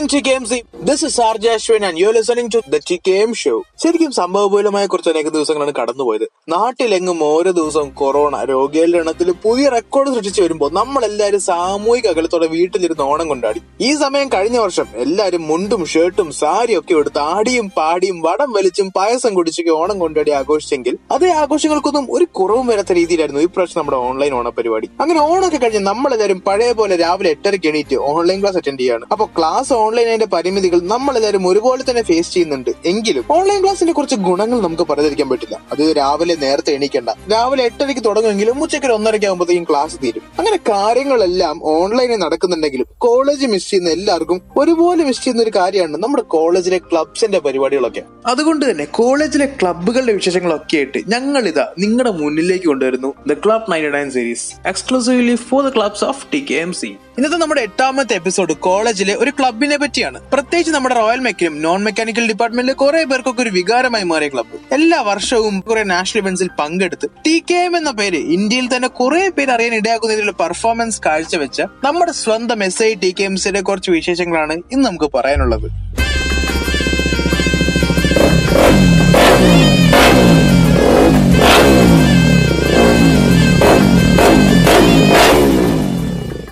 Good to games this is R Ashwin and you listening to the T K show ശരിക്കും സംഭവപൂലമായ കുറച്ച് അനേക ദിവസങ്ങളാണ് കടന്നുപോയത്. നാട്ടിലെങ്ങും ഓരോ ദിവസവും കൊറോണ രോഗികളുടെ എണ്ണത്തിൽ പുതിയ റെക്കോർഡ് സൃഷ്ടിച്ചു വരുമ്പോൾ നമ്മളെല്ലാവരും സാമൂഹിക അകലത്തോടെ വീട്ടിലിരുന്ന് ഓണം കൊണ്ടാടി. ഈ സമയം കഴിഞ്ഞ വർഷം എല്ലാവരും മുണ്ടും ഷർട്ടും സാരിയും ഒക്കെ എടുത്ത് ആടിയും പാടിയും വടം വലിച്ചും പായസം കുടിച്ചൊക്കെ ഓണം കൊണ്ടാടി ആഘോഷിച്ചെങ്കിൽ അതേ ആഘോഷങ്ങൾക്കൊന്നും ഒരു കുറവും വരാത്ത രീതിയിലായിരുന്നു ഈ പ്രാവശ്യം നമ്മുടെ ഓൺലൈൻ ഓണ പരിപാടി അങ്ങനെ ഓണമൊക്കെ കഴിഞ്ഞ് നമ്മളെല്ലാവരും പഴയ പോലെ രാവിലെ എട്ടരയ്ക്ക് എണീറ്റ് ഓൺലൈൻ ക്ലാസ് അറ്റൻഡ് ചെയ്യാണ്. അപ്പോൾ ക്ലാസ് ഓൺലൈനിന്റെ പരിമിതികൾ നമ്മൾ എല്ലാവരും ഒരുപോലെ തന്നെ ഫേസ് ചെയ്യുന്നുണ്ട്. എങ്കിലും ഓൺലൈൻ ക്ലാസിന്റെ കുറച്ച് ഗുണങ്ങൾ നമുക്ക് പറയാതിരിക്കാൻ പറ്റില്ല. അത് രാവിലെ നേരത്തെ എണീക്കണ്ട. രാവിലെ എട്ടരയ്ക്ക് തുടങ്ങുമെങ്കിലും ഉച്ചയ്ക്ക് ഒരു ഒന്നരയ്ക്ക് ആകുമ്പോഴത്തേക്കും ക്ലാസ് തീരും. അങ്ങനെ കാര്യങ്ങളെല്ലാം ഓൺലൈനിൽ നടക്കുന്നുണ്ടെങ്കിലും കോളേജ് മിസ് ചെയ്യുന്ന എല്ലാവർക്കും ഒരുപോലെ മിസ് ചെയ്യുന്ന ഒരു കാര്യമാണ് നമ്മുടെ കോളേജിലെ ക്ലബ്സിന്റെ പരിപാടികളൊക്കെ. അതുകൊണ്ട് തന്നെ കോളേജിലെ ക്ലബ്ബുകളുടെ വിശേഷങ്ങളൊക്കെ ആയിട്ട് ഞങ്ങൾ ഇതാ നിങ്ങളുടെ മുന്നിലേക്ക് കൊണ്ടുവരുന്നു the club ninety nine series exclusively for the clubs of T K M C ഇന്നത്തെ നമ്മുടെ എട്ടാമത്തെ എപ്പിസോഡ് കോളേജിലെ ഒരു ക്ലബിനെ പറ്റിയാണ്. പ്രത്യേകിച്ച് നമ്മുടെ റോയൽ മെക്കിനും നോൺ മെക്കാനിക്കൽ ഡിപ്പാർട്ട്മെന്റിലെ കുറെ പേർക്കൊക്കെ ഒരു വികാരമായി മാറിയ ക്ലബ്ബ് എല്ലാ വർഷവും കുറെ നാഷണൽ ഇവന്റ്സിൽ പങ്കെടുത്ത് ടി കെ എം എന്ന പേര് ഇന്ത്യയിൽ തന്നെ കുറെ പേര് അറിയാൻ ഇടയാക്കുന്നതിലുള്ള പെർഫോമൻസ് കാഴ്ചവെച്ച നമ്മുടെ സ്വന്തം S I T K M സിയുടെ കുറച്ച് വിശേഷങ്ങളാണ് ഇന്ന് നമുക്ക് പറയാനുള്ളത്.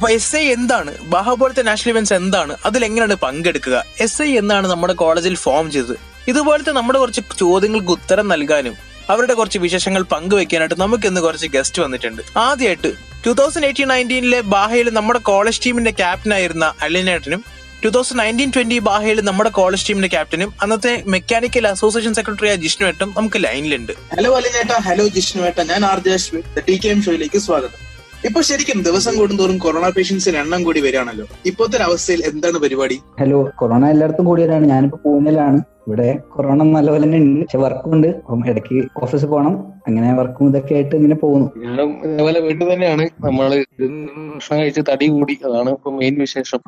എസ് ഐ എന്താണ്? ബാഹുപോലത്തെ നാഷണൽ ഇവന്റ്സ് എന്താണ്? അതിൽ എങ്ങനെയാണ് പങ്കെടുക്കുക? എസ് ഐ എന്നാണ് നമ്മുടെ കോളേജിൽ ഫോം ചെയ്തത്. ഇതുപോലത്തെ നമ്മുടെ കുറച്ച് ചോദ്യങ്ങൾക്ക് ഉത്തരം നൽകാനും അവരുടെ കുറച്ച് വിശേഷങ്ങൾ പങ്കുവെക്കാനായിട്ട് നമുക്ക് ഇന്ന് കുറച്ച് ഗസ്റ്റ് വന്നിട്ടുണ്ട്. ആദ്യമായിട്ട് ടൂ തൗസൻഡ് എയ്റ്റീൻ നയന്റീനിലെ ബാഹയിൽ നമ്മുടെ കോളേജ് ടീമിന്റെ ക്യാപ്റ്റനായിരുന്ന അലിനേട്ടനും ടൂ തൗസൻഡ് നയന്റീൻ ട്വന്റി ബാഹയിൽ നമ്മുടെ കോളേജ് ടീമിന്റെ ക്യാപ്റ്റനും അന്നത്തെ മെക്കാനിക്കൽ അസോസിയേഷൻ സെക്രട്ടറി ആയ ജിഷ്ണുവേട്ടും നമുക്ക് ലൈനിലുണ്ട് ഹലോ അലിനേട്ട ഹലോ ജിഷ്ണുവേട്ട ഞാൻ R J Ashwin T K M ഷോയിലേക്ക് സ്വാഗതം. ഇപ്പൊ ശരിക്കും ദിവസം കൂടുന്തോറും കൊറോണ പേഷ്യൻസിന് എണ്ണം കൂടി വരികയാണല്ലോ. ഇപ്പോഴത്തെ അവസ്ഥയിൽ എന്താണ് പരിപാടി? ഹലോ കൊറോണ എല്ലായിടത്തും കൂടിയതാണ്. ഞാനിപ്പോ പൂനെയിലാണ് ഇവിടെ കൊറോണ നല്ലപോലെ തന്നെ ഉണ്ട് പക്ഷെ വർക്കുണ്ട്. അപ്പം ഇടയ്ക്ക് ഓഫീസിൽ പോകണം അങ്ങനെ വർക്കും ഇതൊക്കെ ആയിട്ട് ഇങ്ങനെ പോകുന്നു. ഞാനും ഇതേപോലെ വീട്ടിൽ തന്നെയാണ്. നമ്മൾ ഭക്ഷണം കഴിച്ച് തടി കൂടി. അതാണ് ഇപ്പൊ മെയിൻ വിശേഷം.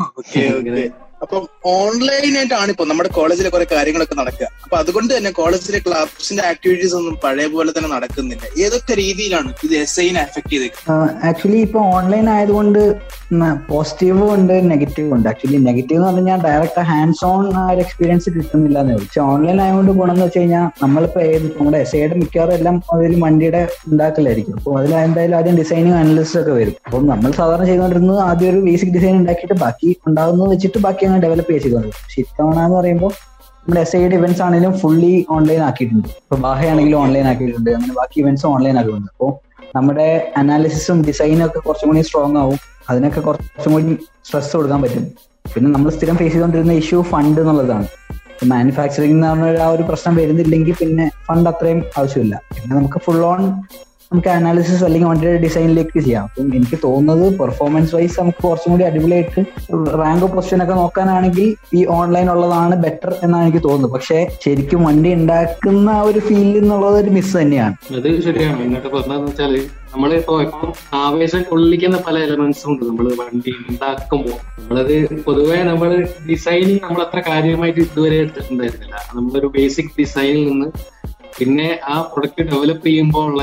അപ്പം ഓൺലൈൻ ആയിട്ടാണ് ഓൺലൈനായിട്ടാണ് ഇപ്പൊ നമ്മുടെ കോളേജിലെ കുറെ കാര്യങ്ങളൊക്കെ നടക്കുക. അപ്പൊ അതുകൊണ്ട് തന്നെ കോളേജിലെ ക്ലാസിന്റെ ആക്ടിവിറ്റീസ് ഒന്നും പഴയ പോലെ തന്നെ നടക്കുന്നില്ല. ഏതൊക്കെ രീതിയിലാണ് ഇത് എസ് ഐനെ അഫക്ട് ചെയ്തേക്കുന്നത് ആക്ച്വലി ഇപ്പൊ ഓൺലൈൻ ആയതുകൊണ്ട് പോസിറ്റീവും ഉണ്ട് നെഗറ്റീവും ഉണ്ട്. ആക്ച്വലി നെഗറ്റീവ് എന്ന് പറഞ്ഞാൽ ഡയറക്റ്റ് ഹാൻഡ്സ് ഓൺ ആ ഒരു എക്സ്പീരിയൻസ് കിട്ടുന്നില്ല എന്നേ ഉള്ളൂ. പക്ഷെ ഓൺലൈൻ ആയതുകൊണ്ട് ഗുണം എന്ന് വെച്ച് കഴിഞ്ഞാൽ നമ്മളിപ്പോ ഏത് നമ്മുടെ എസ് ഐയുടെ മിക്കവാറും എല്ലാം അതിൽ വണ്ടിയുടെ ഉണ്ടാക്കലായിരിക്കും. അപ്പോൾ അതിൽ എന്തായാലും ആദ്യം ഡിസൈനിങ് അനലിസ്റ്റ് ഒക്കെ വരും. അപ്പം നമ്മൾ സാധാരണ ചെയ്തുകൊണ്ടിരുന്നത് ആദ്യം ഒരു ബേസിക് ഡിസൈൻ ഉണ്ടാക്കിയിട്ട് ബാക്കി ഉണ്ടാകുന്നത് വെച്ചിട്ട് ബാക്കി അങ്ങനെ ഡെവലപ്പ് ചെയ്തുകൊണ്ടിരുന്നത്. പക്ഷെ ഇത്തവണ എന്ന് പറയുമ്പോൾ നമ്മുടെ എസ് ഐയുടെ ഇവന്റ്സ് ആണെങ്കിലും ഫുള്ളി ഓൺലൈൻ ആക്കിയിട്ടുണ്ട്. ഇപ്പൊ ബാഹയാണെങ്കിലും ഓൺലൈൻ ആക്കിയിട്ടുണ്ട്. അങ്ങനെ ബാക്കി ഇവന്റ്സ് ഓൺലൈൻ ആക്കിയിട്ടുണ്ട് അപ്പോൾ നമ്മുടെ അനാലിസിസും ഡിസൈനും ഒക്കെ കുറച്ചും കൂടി സ്ട്രോങ് ആവും. അതിനൊക്കെ കുറച്ചും കൂടി സ്ട്രെസ് കൊടുക്കാൻ പറ്റും. പിന്നെ നമ്മൾ സ്ഥിരം ഫേസ് ചെയ്തുകൊണ്ടിരുന്ന ഇഷ്യൂ ഫണ്ട് എന്നുള്ളതാണ്. മാനുഫാക്ചറിംഗ് എന്ന് പറഞ്ഞ ആ ഒരു പ്രശ്നം വരുന്നില്ലെങ്കിൽ പിന്നെ ഫണ്ട് അത്രയും ആവശ്യമില്ല. പിന്നെ നമുക്ക് ഫുൾ ഓൺ നമുക്ക് അനാലിസിസ് അല്ലെങ്കിൽ വണ്ടിയുടെ ഡിസൈനിലേക്ക് ചെയ്യാം. അപ്പം എനിക്ക് തോന്നുന്നത് പെർഫോമൻസ് വൈസ് നമുക്ക് കുറച്ചും കൂടി അടിപൊളിയായിട്ട് റാങ്ക് പൊസിഷൻ ഒക്കെ നോക്കാനാണെങ്കിൽ ഈ ഓൺലൈൻ ഉള്ളതാണ് ബെറ്റർ എന്നാണ് എനിക്ക് തോന്നുന്നത്. പക്ഷേ ശരിക്കും വണ്ടി ഉണ്ടാക്കുന്ന ആ ഒരു ഫീൽ എന്നുള്ളത് ഒരു മിസ് തന്നെയാണ്. അത് ശരിയാണ്. നമ്മളിപ്പോ ഇപ്പം ആവേശം കൊള്ളിക്കുന്ന പല എലമെന്റ്സും ഉണ്ട്. നമ്മൾ വണ്ടി ഉണ്ടാക്കുമ്പോൾ നമ്മളത് പൊതുവെ നമ്മൾ ഡിസൈനിങ് നമ്മൾ അത്ര കാര്യമായിട്ട് ഇതുവരെ എടുത്തിട്ടുണ്ടായിരുന്നില്ല. നമ്മളൊരു ബേസിക് ഡിസൈനിൽ നിന്ന് പിന്നെ ആ പ്രൊഡക്റ്റ് ഡെവലപ്പ് ചെയ്യുമ്പോൾ ഉള്ള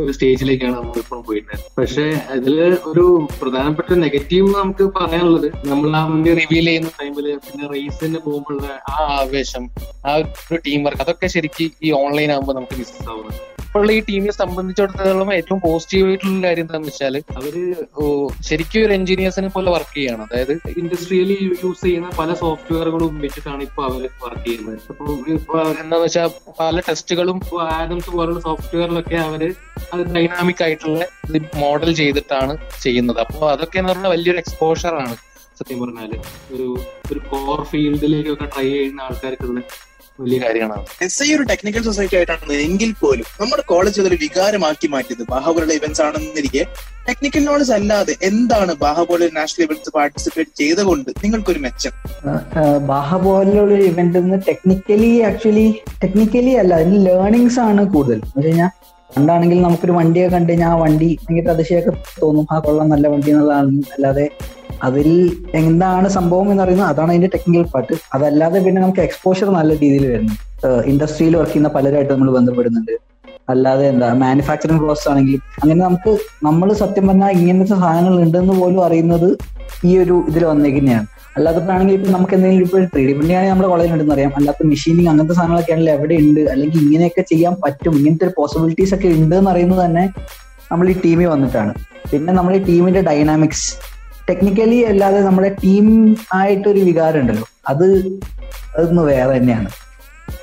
ഒരു സ്റ്റേജിലേക്കാണ് നമ്മൾ ഇപ്പോൾ പോയിട്ടുള്ളത് പക്ഷെ അതിൽ ഒരു പ്രധാനപ്പെട്ട നെഗറ്റീവ് നമുക്ക് പറയാനുള്ളത് നമ്മൾ ആ വണ്ടി റിവീൽ ചെയ്യുന്ന ടൈമിൽ പിന്നെ റേസിന് പോകുമ്പോഴുള്ള ആ ആവേശം ആ ഒരു ടീം വർക്ക് അതൊക്കെ ശരിക്കും ഈ ഓൺലൈൻ ആകുമ്പോൾ നമുക്ക് മിസ് ആവുന്നത് ഇപ്പോൾ ഈ ടീമിനെ സംബന്ധിച്ചിടത്തോളം ഏറ്റവും പോസിറ്റീവ് ആയിട്ടുള്ള കാര്യം എന്താണെന്ന് വെച്ചാൽ അവർ ശരിക്കും ഒരു എഞ്ചിനീയേഴ്സിനെ പോലെ വർക്ക് ചെയ്യാണ്. അതായത് ഇൻഡസ്ട്രിയലി യൂസ് ചെയ്യുന്ന പല സോഫ്റ്റ്വെയറുകളും വെച്ചിട്ടാണ് ഇപ്പൊ അവർ വർക്ക് ചെയ്യുന്നത്. അപ്പോൾ എന്താന്ന് വെച്ചാൽ പല ടെസ്റ്റുകളും ആഡംസ് പോലുള്ള സോഫ്റ്റ്വെയറിലൊക്കെ അവർ അത് ഡൈനാമിക് ആയിട്ടുള്ള മോഡൽ ചെയ്തിട്ടാണ് ചെയ്യുന്നത്. അപ്പോൾ അതൊക്കെ എന്ന് പറഞ്ഞാൽ വലിയൊരു എക്സ്പോഷർ ആണ്. സത്യം പറഞ്ഞാൽ ഒരു ഒരു കോർ ഫീൽഡിലേക്കൊക്കെ ട്രൈ ചെയ്യുന്ന ആൾക്കാർക്കുള്ള വലിയ കാര്യങ്ങളാണ്. എസ് ഐ ഒരു ടെക്നിക്കൽ സൊസൈറ്റി ആയിട്ടാണ് എങ്കിൽ പോലും നമ്മുടെ കോളേജ് അതൊരു വികാരമാക്കി മാറ്റിയത്. ബാഹുബലിയുടെ ഇവന്റ്സ് ആണെന്നിരിക്കെ ടെക്നിക്കൽ നോളജ് അല്ലാതെ എന്താണ് ബാഹുപോലെ നാഷണൽ ഇവന്റ്സ് പാർട്ടിസിപ്പേറ്റ് ചെയ്തുകൊണ്ട് നിങ്ങൾക്കൊരു മെച്ചം? ബാഹ പോലുള്ള ഇവന്റ് ടെക്നിക്കലി ആക്ച്വലി ടെക്നിക്കലി അല്ല അതിന് ലേണിങ്സ് ആണ് കൂടുതൽ. കഴിഞ്ഞാൽ പണ്ടാണെങ്കിൽ നമുക്കൊരു വണ്ടിയൊക്കെ കണ്ടു കഴിഞ്ഞാൽ ആ വണ്ടി ഭയങ്കര അതിശയൊക്കെ തോന്നും. ആ കൊള്ളാം നല്ല വണ്ടി എന്നുള്ളതാണ്. അല്ലാതെ അതിൽ എന്താണ് സംഭവം എന്ന് പറയുന്നത് അതാണ് അതിന്റെ ടെക്നിക്കൽ പാർട്ട് അതല്ലാതെ പിന്നെ നമുക്ക് എക്സ്പോഷർ നല്ല രീതിയിൽ വരുന്നു. ഇൻഡസ്ട്രിയിൽ വർക്ക് ചെയ്യുന്ന പലരായിട്ട് നമ്മൾ ബന്ധപ്പെടുന്നുണ്ട്. അല്ലാതെ എന്താ മാനുഫാക്ചറിങ് പ്രോസസ് ആണെങ്കിലും അങ്ങനെ നമുക്ക് നമ്മൾ സത്യം പറഞ്ഞാൽ ഇങ്ങനത്തെ സാധനങ്ങൾ ഉണ്ടെന്ന് പോലും അറിയുന്നത് ഈ ഒരു ഇതിൽ വന്നേക്കുന്നതാണ്. അല്ലാത്തപ്പോഴാണെങ്കിൽ ഇപ്പൊ നമുക്ക് എന്തെങ്കിലും ഇപ്പോൾ ത്രീ ഡി പ്രിന്റിംഗ് ആണെങ്കിൽ നമ്മുടെ കോളേജിൽ ഉണ്ടെന്ന് അറിയാം. അല്ലാത്ത മെഷീനിങ് അങ്ങനത്തെ സാധനങ്ങളൊക്കെ ആണെങ്കിൽ എവിടെ ഉണ്ട്? അല്ലെങ്കിൽ ഇങ്ങനെയൊക്കെ ചെയ്യാൻ പറ്റും. ഇങ്ങനത്തെ ഒരു പോസിബിലിറ്റീസ് ഒക്കെ ഉണ്ട് എന്ന് അറിയുന്നത് തന്നെ നമ്മൾ ഈ ടീമിൽ വന്നിട്ടാണ്. പിന്നെ നമ്മൾ ഈ ടീമിന്റെ ഡൈനാമിക്സ് ടെക്നിക്കലി അല്ലാതെ നമ്മുടെ ടീം ആയിട്ടൊരു വികാരം ഉണ്ടല്ലോ അത് അതൊന്ന് വേറെ തന്നെയാണ്.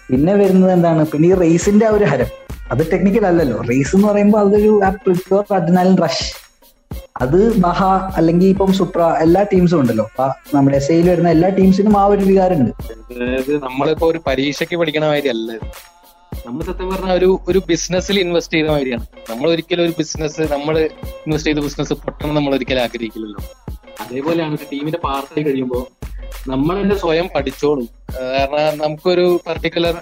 പിന്നെ വരുന്നത് എന്താണ്? പിന്നെ ഈ റേസിന്റെ ആ ഒരു ഹരം. അത് ടെക്നിക്കൽ അല്ലല്ലോ. റേസ് എന്ന് പറയുമ്പോൾ അതൊരു പ്രിപ്പർ അഡ്രിനാലിൻ റഷ് അത് മഹ അല്ലെങ്കിൽ ഇപ്പം സുപ്ര എല്ലാ ടീംസും ഉണ്ടല്ലോ. നമ്മുടെ എസ് ഐയിൽ വരുന്ന എല്ലാ ടീംസിനും ആ ഒരു വികാരം ഉണ്ട് നമ്മളിപ്പോ ഒരു പരീക്ഷയ്ക്ക് പഠിക്കണ മാതിരി അല്ല നമ്മൾ സത്യം പറഞ്ഞ ഒരു ഒരു ബിസിനസ്സിൽ ഇൻവെസ്റ്റ് ചെയ്ത മാതിരിയാണ്. നമ്മൾ ഒരിക്കലും ഒരു ബിസിനസ് നമ്മൾ ഇൻവെസ്റ്റ് ചെയ്ത ബിസിനസ് പൊട്ടണം നമ്മൾ ഒരിക്കലും ആഗ്രഹിക്കില്ലല്ലോ. അതേപോലെയാണ് ടീമിന്റെ പാർട്ടി കഴിയുമ്പോൾ നമ്മൾ തന്നെ സ്വയം പഠിച്ചോളും. കാരണം നമുക്കൊരു പർട്ടിക്കുലർ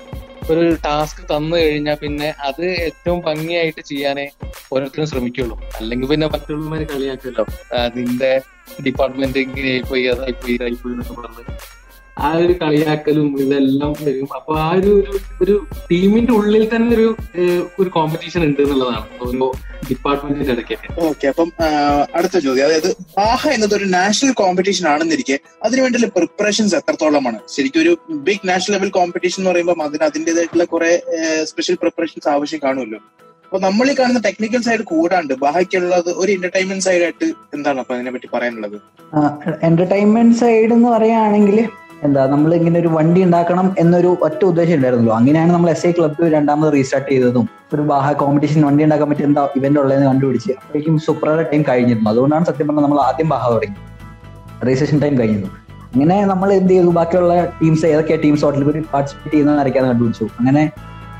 ഒരു ടാസ്ക് തന്നു കഴിഞ്ഞാൽ പിന്നെ അത് ഏറ്റവും ഭംഗിയായിട്ട് ചെയ്യാനേ ഓരോരുത്തരും ശ്രമിക്കുള്ളൂ. അല്ലെങ്കിൽ പിന്നെ മറ്റുള്ളവരെ കളിയാക്കല്ലോ. നിന്റെ ഡിപ്പാർട്ട്മെന്റ് ഇങ്ങനെ പോയി അതായി പോയി ഇതായി പോയി എന്നൊക്കെ പറഞ്ഞ് ആ ഒരു കളിയാക്കലും ഇതെല്ലാം വരും. അപ്പൊ ആ ഒരു ഒരു- ഒരു ടീമിന്റെ ഉള്ളിൽ തന്നെ ഒരു ഒരു കോമ്പറ്റീഷൻ ഉണ്ട് എന്നുള്ളതാണ്. ഓരോ ഡിപ്പാർട്ട്മെന്റിന്റെ ഇടയ്ക്കൊക്കെ ഓക്കെ അപ്പം അടുത്ത ചോദ്യം. അതായത് ബാഹ എന്നത് ഒരു നാഷണൽ കോമ്പറ്റീഷൻ ആണെന്നിരിക്കെ അതിനുവേണ്ടിയുള്ള പ്രിപ്പറേഷൻസ് എത്രത്തോളമാണ്? ശരിക്കും ഒരു ബിഗ് നാഷണൽ ലെവൽ കോമ്പറ്റീഷൻ എന്ന് പറയുമ്പോൾ അതിന് അതിന്റേതായിട്ടുള്ള കുറെ സ്പെഷ്യൽ പ്രിപ്പറേഷൻസ് ആവശ്യം കാണുമല്ലോ. അപ്പൊ നമ്മൾ ഈ കാണുന്ന ടെക്നിക്കൽ സൈഡ് കൂടാണ്ട് ബാഹയ്ക്കുള്ളത് ഒരു എന്റർടൈൻമെന്റ് സൈഡ് ആയിട്ട് എന്താണ് അപ്പൊ അതിനെ പറ്റി പറയാനുള്ളത് എന്റർടൈൻമെന്റ് സൈഡ് എന്ന് പറയുകയാണെങ്കിൽ എന്താ നമ്മൾ ഇങ്ങനെ ഒരു വണ്ടി ഉണ്ടാക്കണം എന്നൊരു ഒറ്റ ഉദ്ദേശം ഉണ്ടായിരുന്നല്ലോ അങ്ങനെയാണ് നമ്മൾ എസ് ഐ ക്ലബ്ബ് രണ്ടാമത് റീസ്റ്റാർട്ട് ചെയ്തതും. ഒരു ബാഹ കോമ്പറ്റീഷൻ വണ്ടി ഉണ്ടാക്കാൻ പറ്റിയ എന്താ ഇവന്റ് ഉള്ളതെന്ന് കണ്ടുപിടിച്ച് അപ്പോഴേക്കും സുപ്രയുടെ ടൈം കഴിഞ്ഞിരുന്നു. അതുകൊണ്ടാണ് സത്യം പറഞ്ഞാൽ നമ്മൾ ആദ്യം ബാഹ തുടങ്ങി. രജിസ്ട്രേഷൻ ടൈം കഴിഞ്ഞു. അങ്ങനെ നമ്മൾ എന്ത് ചെയ്തു? ബാക്കിയുള്ള ടീംസ് ഏതൊക്കെയാ ടീംസ് ഹോട്ടലിൽ പോയി പാർട്ടിസിപ്പേറ്റ് ചെയ്യുന്നത് അറിയിക്കാതെ കണ്ടുപിടിച്ചു. അങ്ങനെ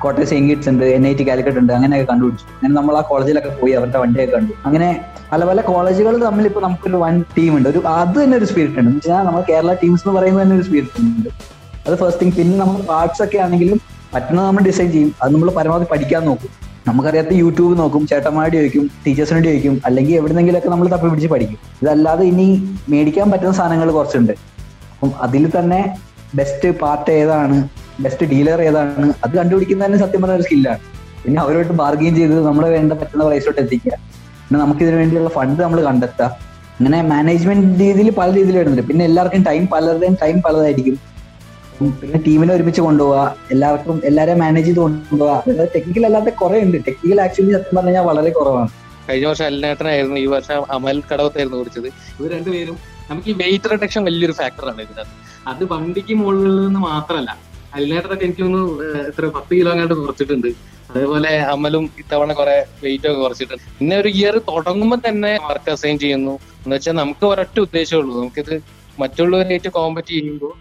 കോട്ടയം സെയിൻ കിറ്റ്സ് ഉണ്ട് എൻ ഐ ടി കാലിക്കറ്റ് ഉണ്ട് അങ്ങനെയൊക്കെ കണ്ടുപിടിച്ചു. അങ്ങനെ നമ്മൾ ആ കോളേജിലൊക്കെ പോയി അവരുടെ വണ്ടിയൊക്കെ കണ്ടു. അങ്ങനെ പല പല കോളേജുകൾ തമ്മിൽ ഇപ്പൊ നമുക്കൊരു വൺ ടീം ഉണ്ട്. ഒരു അത് തന്നെ ഒരു സ്പിരിറ്റ് ഉണ്ട്. വെച്ചാൽ നമ്മൾ കേരള ടീംസ് എന്ന് പറയുന്നത് തന്നെ ഒരു സ്പിരിറ്റ് ഉണ്ട്. അത് ഫസ്റ്റ് തിങ് പിന്നെ നമ്മൾ പാർട്സ് ഒക്കെ ആണെങ്കിലും പറ്റുന്നത് നമ്മൾ ഡിസൈൻ ചെയ്യും. അത് നമ്മൾ പരമാവധി പഠിക്കാൻ നോക്കും. നമുക്കറിയാത്ത യൂട്യൂബ് നോക്കും ചേട്ടന്മാരുടെ ചോദിക്കും ടീച്ചേഴ്സിനോട് ചോദിക്കും അല്ലെങ്കിൽ എവിടെന്നെങ്കിലൊക്കെ നമ്മൾ തപ്പി പിടിച്ച് പഠിക്കും. ഇതല്ലാതെ ഇനി മേടിക്കാൻ പറ്റുന്ന സാധനങ്ങൾ കുറച്ചുണ്ട്. അപ്പം അതിൽ തന്നെ ബെസ്റ്റ് പാർട്ട് ഏതാണ്? ബെസ്റ്റ് ഡീലർ ഏതാണ്? അത് കണ്ടുപിടിക്കുന്ന തന്നെ സത്യം പറഞ്ഞ ഒരു സ്കില്ലാണ് പിന്നെ അവരോട്ട് ബാർഗെയിൻ ചെയ്ത് നമ്മളെ വേണ്ട പറ്റുന്ന പ്രൈസോട്ട് എത്തിക്കുക. പിന്നെ നമുക്ക് ഇതിനു വേണ്ടിയുള്ള ഫണ്ട് നമ്മൾ കണ്ടെത്തുക. അങ്ങനെ മാനേജ്മെന്റ് രീതിയിൽ പല രീതിയിൽ വരുന്നുണ്ട്. പിന്നെ എല്ലാവർക്കും ടൈം പലരുടെയും ടൈം പലതായിരിക്കും. പിന്നെ ടീമിനെ ഒരുമിച്ച് കൊണ്ടുപോവുക. എല്ലാവർക്കും എല്ലാവരെയും മാനേജ് ചെയ്ത് കൊണ്ടുപോവുക. അതായത് ടെക്നിക്കൽ അല്ലാത്ത കുറെ ഉണ്ട്. ടെക്നിക്കൽ ആക്ച്വലി സത്യം പറഞ്ഞു കഴിഞ്ഞാൽ വളരെ കുറവാണ്. കഴിഞ്ഞ വർഷം അലിനേട്ടനായിരുന്നു ഈ വർഷം അമൽ കടവത്തായിരുന്നു കുറിച്ചത് ഇവർ രണ്ടുപേരും നമുക്ക് ഈ വെയിറ്റ് റിഡക്ഷൻ വലിയൊരു ഫാക്ടറാണ് ഇതിനകത്ത്. അത് വണ്ടിക്ക് മുകളിൽ നിന്ന് മാത്രമല്ല അലിനേട്ടനൊക്കെ എനിക്ക് ഏഹ്, എത്ര പത്ത് കിലോ അങ്ങോട്ട് കുറച്ചിട്ടുണ്ട്. അതേപോലെ അമലും ഇത്തവണ കുറെ വെയിറ്റ് ഒക്കെ കുറച്ചിട്ടുണ്ട്. പിന്നെ ഒരു ഇയർ തുടങ്ങുമ്പോൾ തന്നെ വർക്ക് അസൈൻ ചെയ്യുന്നു. എന്ന് വെച്ചാൽ നമുക്ക് ഒരൊറ്റ ഉദ്ദേശമുള്ളൂ നമുക്കിത് മറ്റുള്ളവരായിട്ട് കോമ്പറ്റ് ചെയ്യുമ്പോൾ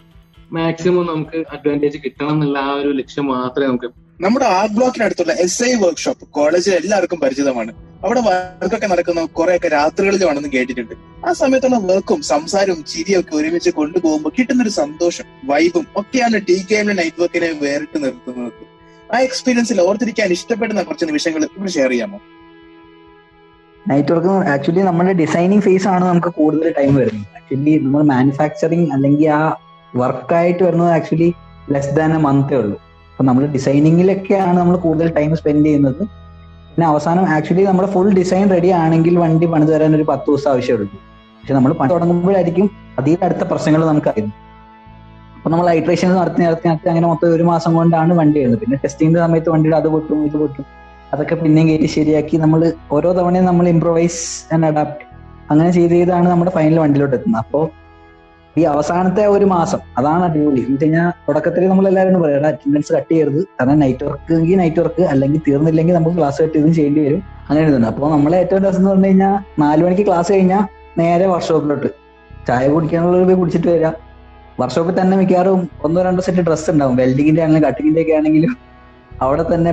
മാക്സിമം നമുക്ക് അഡ്വാന്റേജ് കിട്ടണം എന്നുള്ള ആ ഒരു ലക്ഷ്യം മാത്രമേ നമുക്ക് നമ്മുടെ ആർട്ട് ബ്ലോക്കിനടുത്തുള്ള എസ് ഐ വർക്ക്ഷോപ്പ് കോളേജിൽ എല്ലാവർക്കും പരിചിതമാണ്. അവിടെ വർക്കൊക്കെ നടക്കുന്ന കുറെയൊക്കെ രാത്രികളിലുമാണെന്ന് കേട്ടിട്ടുണ്ട്. ആ സമയത്തുള്ള വർക്കും സംസാരവും ചിരിയും ഒക്കെ ഒരുമിച്ച് കൊണ്ടുപോകുമ്പോൾ കിട്ടുന്നൊരു സന്തോഷം വൈബും ഒക്കെയാണ് ടി കെ എമ്മിന്റെ നൈറ്റ് വർക്കിനെ വേറിട്ട് നിർത്തുന്നത്. ആ എക്സ്പീരിയൻസിൽ ഓർത്തിരിക്കാൻ ഇഷ്ടപ്പെടുന്ന കുറച്ച് നിമിഷങ്ങൾ ഇവിടെ ഷെയർ ചെയ്യാമോ? നൈറ്റ് വർക്ക് ആക്ച്വലി നമ്മുടെ ഡിസൈനിങ് ഫേസ് ആണ് നമുക്ക് കൂടുതൽ ടൈം വരുന്നത്. ആക്ച്വലി നമ്മൾ മാനുഫാക്ചറിങ് അല്ലെങ്കിൽ ആ വർക്കായിട്ട് വരുന്നത് ആക്ച്വലി ലെസ് ദാൻ എ മന്തേ ഉള്ളൂ. അപ്പൊ നമ്മൾ ഡിസൈനിങ്ങിലൊക്കെയാണ് നമ്മൾ കൂടുതൽ ടൈം സ്പെൻഡ് ചെയ്യുന്നത്. പിന്നെ അവസാനം ആക്ച്വലി നമ്മുടെ ഫുൾ ഡിസൈൻ റെഡി ആണെങ്കിൽ വണ്ടി പണിത് തരാൻ ഒരു പത്ത് ദിവസം ആവശ്യമുള്ളൂ പക്ഷെ നമ്മൾ പണി തുടങ്ങുമ്പോഴായിരിക്കും അതിൽ അടുത്ത പ്രശ്നങ്ങൾ നമുക്ക് അറിയുന്നത് അപ്പൊ നമ്മൾ ഹൈഡ്രേഷൻ നടത്തി നടത്തി നടത്തി അങ്ങനെ മൊത്തം ഒരു മാസം കൊണ്ടാണ് വണ്ടി വരുന്നത്. പിന്നെ ടെസ്റ്റിംഗിന്റെ സമയത്ത് വണ്ടിയുടെ അത് പൊട്ടും ഇത് പൊട്ടും. അതൊക്കെ പിന്നെയും കയറ്റി ശരിയാക്കി നമ്മൾ ഓരോ തവണയും നമ്മൾ ഇംപ്രൊവൈസ് ആൻഡ് അഡാപ്റ്റ് അങ്ങനെ ചെയ്ത് ചെയ്താണ് നമ്മുടെ ഫൈനൽ വണ്ടിയിലോട്ട് എത്തുന്നത് അപ്പോൾ ഈ അവസാനത്തെ ഒരു മാസം അതാണ് അടിപൊളി. എന്ന് വെച്ച് കഴിഞ്ഞാൽ തുടക്കത്തിൽ നമ്മൾ എല്ലാവരും പറയാം അറ്റൻഡൻസ് കട്ട് ചെയ്യരുത്. കാരണം നൈറ്റ് വർക്ക് എങ്കിൽ നൈറ്റ് വർക്ക് അല്ലെങ്കിൽ തീർന്നില്ലെങ്കിൽ നമുക്ക് ക്ലാസ് കട്ട് ചെയ്തും ചെയ്യേണ്ടി വരും. അങ്ങനെ ഇതുണ്ട്. അപ്പോൾ നമ്മളെ ഏറ്റവും രസം എന്ന് പറഞ്ഞു കഴിഞ്ഞാൽ നാല് മണിക്ക് ക്ലാസ് കഴിഞ്ഞാൽ നേരെ വർക്ക്ഷോപ്പിലോട്ട് ചായ കുടിക്കാനുള്ള പോയി കുടിച്ചിട്ട് വരാം. വർക്ക്ഷോപ്പിൽ തന്നെ മിക്കവാറും ഒന്നോ രണ്ടോ സെറ്റ് ഡ്രസ്സ് ഉണ്ടാവും. വെൽഡിങ്ങിന്റെ ആണെങ്കിലും കട്ടിങ്ങിന്റെ ഒക്കെ ആണെങ്കിലും. അവിടെ തന്നെ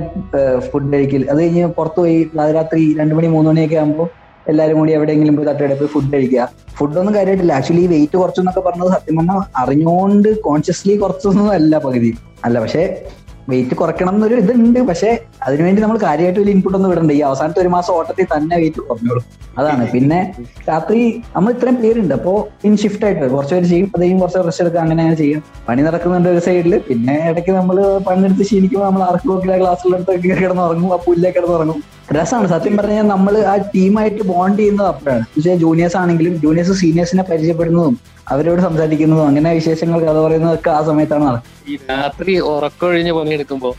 ഫുഡ് കഴിക്കൽ. അത് കഴിഞ്ഞ് പുറത്ത് പോയി രാത്രി രണ്ടു മണി മൂന്ന് മണിയൊക്കെ ആകുമ്പോൾ എല്ലാവരും കൂടി എവിടെയെങ്കിലും പോയി തട്ടിയെടുപ്പ് ഫുഡ് കഴിക്കുക. ഫുഡൊന്നും കാര്യമായിട്ടില്ല ആക്ച്വലി ഈ വെയിറ്റ് കുറച്ചെന്നൊക്കെ പറഞ്ഞത് സത്യം പറഞ്ഞാൽ അറിഞ്ഞുകൊണ്ട് കോൺഷ്യസ്ലി കുറച്ചൊന്നും അല്ല പകുതി. അല്ല പക്ഷേ വെയിറ്റ് കുറയ്ക്കണം എന്നൊരു ഇതുണ്ട്. പക്ഷേ അതിനുവേണ്ടി നമ്മൾ കാര്യമായിട്ട് വലിയ ഇൻപുട്ട് ഒന്നും വിടണ്ട ഈ അവസാനത്തെ ഒരു മാസം ഓട്ടത്തിൽ തന്നെ വെയിറ്റ് കുറഞ്ഞോളും. അതാണ്. പിന്നെ രാത്രി നമ്മൾ ഇത്രയും പേരുണ്ട് അപ്പോ ഇൻ ഷിഫ്റ്റ് ആയിട്ട് കുറച്ച് പേര് ചെയ്യും. അത് കഴിഞ്ഞ് കുറച്ച് റെസ്റ്റ് എടുക്കുക. അങ്ങനെ ചെയ്യും. പണി നടക്കുന്നുണ്ട് ഒരു സൈഡിൽ പിന്നെ ഇടയ്ക്ക് നമ്മൾ പണിയെടുത്ത് ശീലിക്കുമ്പോൾ നമ്മൾ ആർക്കും നോക്കിയ ക്ലാസ്സിലെടുത്ത് കിടന്നുറങ്ങും ആ പുല്ലേ കിടന്ന് ഉറങ്ങും. രസമാണ്. സത്യം പറഞ്ഞാൽ നമ്മൾ ആ ടീമായിട്ട് ബോണ്ട് ചെയ്യുന്നത് അപ്പോഴാണ്. പക്ഷേ ജൂനിയേഴ്സ് ആണെങ്കിലും ജൂനിയേഴ്സ് സീനിയേഴ്സിനെ പരിചയപ്പെടുന്നതും അവരോട് സംസാരിക്കുന്നതും അങ്ങനെ വിശേഷങ്ങൾ കഥ പറയുന്നതൊക്കെ ആ സമയത്താണ് ഈ രാത്രി ഉറക്കൊഴിഞ്ഞ് പണിയെടുക്കുമ്പോ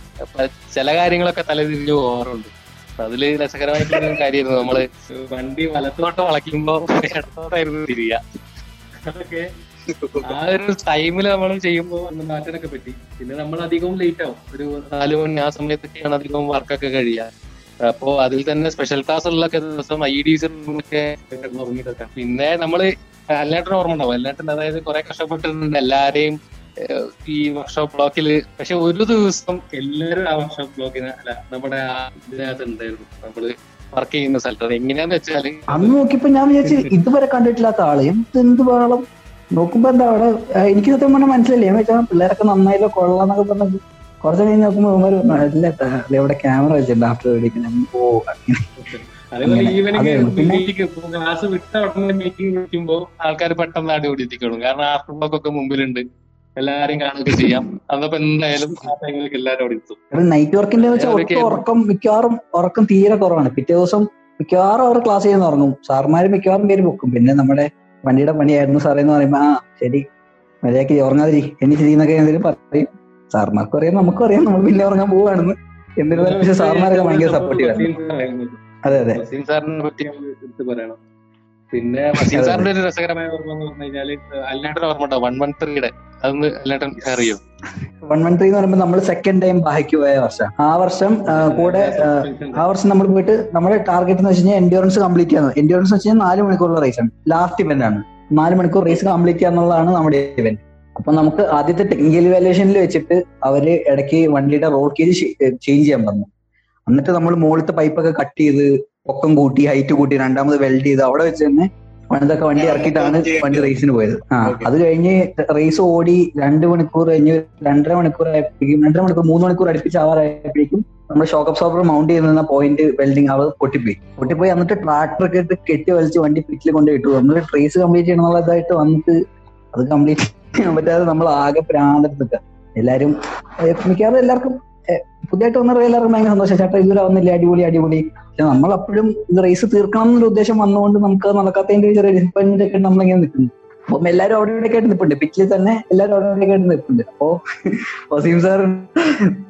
ചില കാര്യങ്ങളൊക്കെ തലതിരിഞ്ഞു പോകാറുണ്ട്. അതിൽ രസകരമായിട്ടുള്ള കാര്യമായിരുന്നു. നമ്മൾ വണ്ടി വലത്തോട്ട് വളയ്ക്കുമ്പോ ഇടത്തോട്ടായിരുന്നു തിരിയ അതൊക്കെ ആ ഒരു ടൈമിൽ നമ്മൾ ചെയ്യുമ്പോ ഒന്ന് മാറ്റാനൊക്കെ പറ്റി. പിന്നെ നമ്മൾ അധികവും ലേറ്റ് ആവും. ഒരു നാല് മണി ആ സമയത്തൊക്കെയാണ് അധികം വർക്കൊക്കെ കഴിയുക. അപ്പോ അതിൽ തന്നെ സ്പെഷ്യൽ ക്ലാസ് ഉള്ള ദിവസം ഐ ഡി ഒക്കെ ഉറങ്ങിയിട്ടൊക്കെ. പിന്നെ നമ്മൾ അല്ലാട്ടിന് ഓർമ്മ ഉണ്ടാവും. അല്ലാട്ടൻ അതായത് കുറെ കഷ്ടപ്പെട്ടിട്ടുണ്ട് എല്ലാരെയും ഈ വർക്ക്ഷോപ്പ് ബ്ലോക്കിൽ പക്ഷെ ഒരു ദിവസം എല്ലാരും ആ വർക്ക്ഷോപ്പ് ബ്ലോക്കിന് അല്ല നമ്മുടെ ആ ഇതിനകത്ത് ഉണ്ടായിരുന്നു നമ്മൾ വർക്ക് ചെയ്യുന്ന സ്ഥലത്ത്. എങ്ങനെയാന്ന് വെച്ചാൽ അന്ന് നോക്കിയപ്പോ ഞാൻ വിചാരിച്ചു ഇതുവരെ കണ്ടിട്ടില്ലാത്ത ആൾ. എന്ത് ബഹളം? നോക്കുമ്പോ എന്താ അവിടെ എനിക്ക് സത്യം പറഞ്ഞാൽ മനസ്സിലല്ലേ ഞാൻ വെച്ചാൽ പിള്ളേരൊക്കെ നന്നായില്ല കൊള്ളാന്നൊക്കെ പറഞ്ഞത് കുറച്ച് കഴിഞ്ഞ് നോക്കുമ്പോ ഇവന്മാര് നല്ല ഇവിടെ ക്യാമറ വെച്ചിട്ടുണ്ട്. ആഫ്റ്റർ വെഡിങ് ഓ ക്ലാസ് വിട്ട ഉടനെ മീറ്റിംഗ് വിളിക്കുമ്പോ ആൾക്കാർ പെട്ടെന്ന് അടി ഓടിത്തിക്കണം കാരണം ആഫ്റ്റർ ബ്ലോക്ക് ഒക്കെ മുമ്പിലുണ്ട്. എല്ലാരും കാണുകയൊക്കെ ചെയ്യാം. അതപ്പോ എന്തായാലും എല്ലാരും ഓടിയെത്തും നൈറ്റ് വർക്കിന്റെ ഉറക്കം മിക്കവാറും ഉറക്കം തീരെ കുറവാണ്. പിറ്റേ ദിവസം മിക്കവാറും അവർ ക്ലാസ് ചെയ്യാൻ ഉറങ്ങും. സാർമാര് മിക്കവാറും പേര് പൊക്കും. പിന്നെ നമ്മുടെ വണ്ടിയുടെ പണിയായിരുന്നു സാറേ എന്ന് പറയുമ്പോ ആ ശരി. മര്യാദയ്ക്ക് ഉറങ്ങാതിരി. എനിക്ക് ചെയ്യുന്നൊക്കെ എന്തെങ്കിലും പറയും. സാർമാർക്കും അറിയാം നമുക്കും അറിയാം നമ്മൾ പിന്നെ ഉറങ്ങാൻ പോവാണെന്ന്. എന്നിരുന്നാലും പക്ഷെ സാർമാരൊക്കെ ഭയങ്കര സപ്പോർട്ടീവ് ആയിരുന്നു അതെ അതെ. സാറിനെ പറ്റി എടുത്ത് പറയണം. പിന്നെ വസീം സാറിന്റെ ഒരു രസകരമായ ഓർമ്മ എന്ന് പറഞ്ഞു കഴിഞ്ഞാൽ അല്ലാട്ടൻ ഓർമ്മ ഉണ്ടാവും വൺ വൺ ത്രീയുടെ അതൊന്ന് അല്ലാട്ടൻ അറിയോ? വൺ വൺ ത്രീ എന്ന് പറയുമ്പോൾ നമ്മൾ സെക്കൻഡ് ടൈം ബാഹിക്ക് പോയ വർഷം. ആ വർഷം കൂടെ ആ, വർഷം നമ്മൾ പോയിട്ട് നമ്മുടെ ടാർഗറ്റ് എന്ന് വെച്ച് കഴിഞ്ഞാൽ എൻഡ്യൂറൻസ് കംപ്ലീറ്റ് ചെയ്യാൻ എൻഡ്യൂറൻസ് എന്ന് വെച്ച് കഴിഞ്ഞാൽ നാല് മണിക്കൂറുള്ള റേസ് ആണ്. ലാസ്റ്റ് ഇവന്റ് ആണ്. നാല് മണിക്കൂർ റേസ് കംപ്ലീറ്റ് ചെയ്യാന്നുള്ളതാണ് നമ്മുടെ ഇവന്റ് അപ്പൊ നമുക്ക് ആദ്യത്തെ ടെക്നിക്കൽ വാലുവേഷനിൽ വെച്ചിട്ട് അവർ ഇടയ്ക്ക് വണ്ടിയുടെ റോഡ് കേജ് ചേഞ്ച് ചെയ്യാൻ പറഞ്ഞു. എന്നിട്ട് നമ്മൾ മുകളിലത്തെ പൈപ്പൊക്കെ കട്ട് ചെയ്ത് പൊക്കം കൂട്ടി ഹൈറ്റ് കൂട്ടി രണ്ടാമത് വെൽഡ് ചെയ്ത് അവിടെ വെച്ച് തന്നെ പണിതൊക്കെ വണ്ടി ഇറക്കിയിട്ടാണ് വണ്ടി റേസിന് പോയത്. ആ. അത് കഴിഞ്ഞ് റേസ് ഓടി രണ്ട് മണിക്കൂർ കഴിഞ്ഞ് രണ്ടര മണിക്കൂർ ആയപ്പോഴേക്കും രണ്ടര മണിക്കൂർ മൂന്ന് മണിക്കൂർ അടുപ്പിച്ച് ആവാറായപ്പോഴേക്കും നമ്മുടെ ഷോക്ക് അബ്സോർബർ മൗണ്ട് ചെയ്ത് നിന്ന പോയിന്റ് വെൽഡിങ് അവർ പൊട്ടിപ്പോയി. പൊട്ടിപ്പോയി എന്നിട്ട് ട്രാക്ടർ ഒക്കെ ഇട്ട് കെട്ടി വലിച്ച് വണ്ടി പിറ്റിൽ കൊണ്ടുപോയിട്ടു നമ്മൾ ട്രേസ് കംപ്ലീറ്റ് ചെയ്യണമെന്നുള്ളതായിട്ട് വന്നിട്ട് അത് കംപ്ലീറ്റ് പറ്റാതെ നമ്മൾ ആകെ പ്രാന്തെടുത്തിട്ട്. എല്ലാരും മിക്കവാറും എല്ലാവർക്കും പുതിയതായിട്ട് വന്ന എല്ലാവർക്കും ഭയങ്കര സന്തോഷം. ചേട്ടാ ഇതുവരെ വന്നില്ല അടിപൊളി അടിപൊളി. നമ്മൾ അപ്പോഴും റേസ് തീർക്കണം എന്നൊരു ഉദ്ദേശം വന്നുകൊണ്ട് നമുക്ക് നടക്കാത്തതിന്റെ ചെറിയ ഡിസപ്പോയിന്റ് ഒക്കെ നമ്മളിങ്ങനെ നിൽക്കുന്നു. അപ്പം എല്ലാവരും അവിടെ ഇവിടെ കേട്ട് നിൽപ്പുണ്ട് പിച്ചിൽ തന്നെ എല്ലാവരും അവിടെ ഇവിടെ കേട്ട് നിൽപ്പുണ്ട് അപ്പോ വസീം സാർ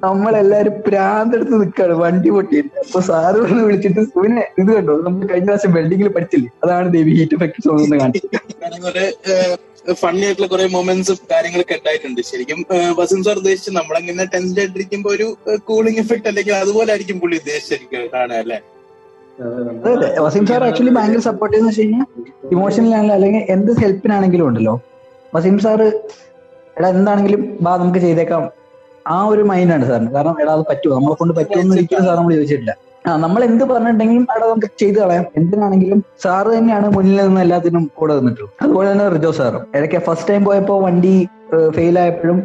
നമ്മളെല്ലാരും പ്രാന്തെടുത്ത് നിൽക്കാണ് വണ്ടി പൊട്ടിയിട്ട് അപ്പൊ സാറ് വന്ന് വിളിച്ചിട്ട് പിന്നെ ഇത് കണ്ടോ? നമ്മൾ കഴിഞ്ഞ പ്രാവശ്യം വെൽഡിങ്ങിൽ പഠിച്ചില്ലേ? അതാണ് ദേവി ഹീറ്റ് എഫക്ട് സോങ്ങ് കാണിച്ചത്. ഫണ്ണി ആയിട്ടുള്ള കുറെ മൊമെന്റ്സും കാര്യങ്ങളൊക്കെ ഉണ്ടായിട്ടുണ്ട്. ശരിക്കും വസീം സാർ ഉദ്ദേശിച്ച് നമ്മളങ്ങനെ ടെൻഷൻ ആയിട്ടിരിക്കുമ്പോ ഒരു കൂളിംഗ് എഫക്ട് അല്ലെങ്കിൽ അതുപോലെ ആയിരിക്കും പുള്ളി ഉദ്ദേശിച്ചിരിക്കുക കാണുക അല്ലെ? വസീം സാർ ആക്ച്വലി ഭയങ്കര സപ്പോർട്ട് ചെയ്യുന്ന വെച്ച് കഴിഞ്ഞാൽ ഇമോഷണൽ ആണെങ്കിലും അല്ലെങ്കിൽ എന്ത് ഹെൽപ്പിനാണെങ്കിലും ഉണ്ടല്ലോ. വസീം സാറ് എടാ എന്താണെങ്കിലും ബാ നമുക്ക് ചെയ്തേക്കാം. ആ ഒരു മൈൻഡാണ് സാറിന്. കാരണം എടാ അത് പറ്റുമോ? നമ്മളെ കൊണ്ട് പറ്റുമെന്ന് ഒരിക്കലും സാർ നമ്മൾ ചോദിച്ചിട്ടില്ല. ആ നമ്മൾ എന്ത് പറഞ്ഞിട്ടുണ്ടെങ്കിലും അവിടെ നമുക്ക് ചെയ്തു കളയാം. എന്തിനാണെങ്കിലും സാറ് തന്നെയാണ് മുന്നിൽ നിന്ന് എല്ലാത്തിനും കൂടെ നിന്നിട്ടുള്ളൂ അതുപോലെ തന്നെ റിജോ സാറും. ഇടയ്ക്ക് ഫസ്റ്റ് ടൈം പോയപ്പോ വണ്ടി ഫെയിൽ ആയപ്പോഴും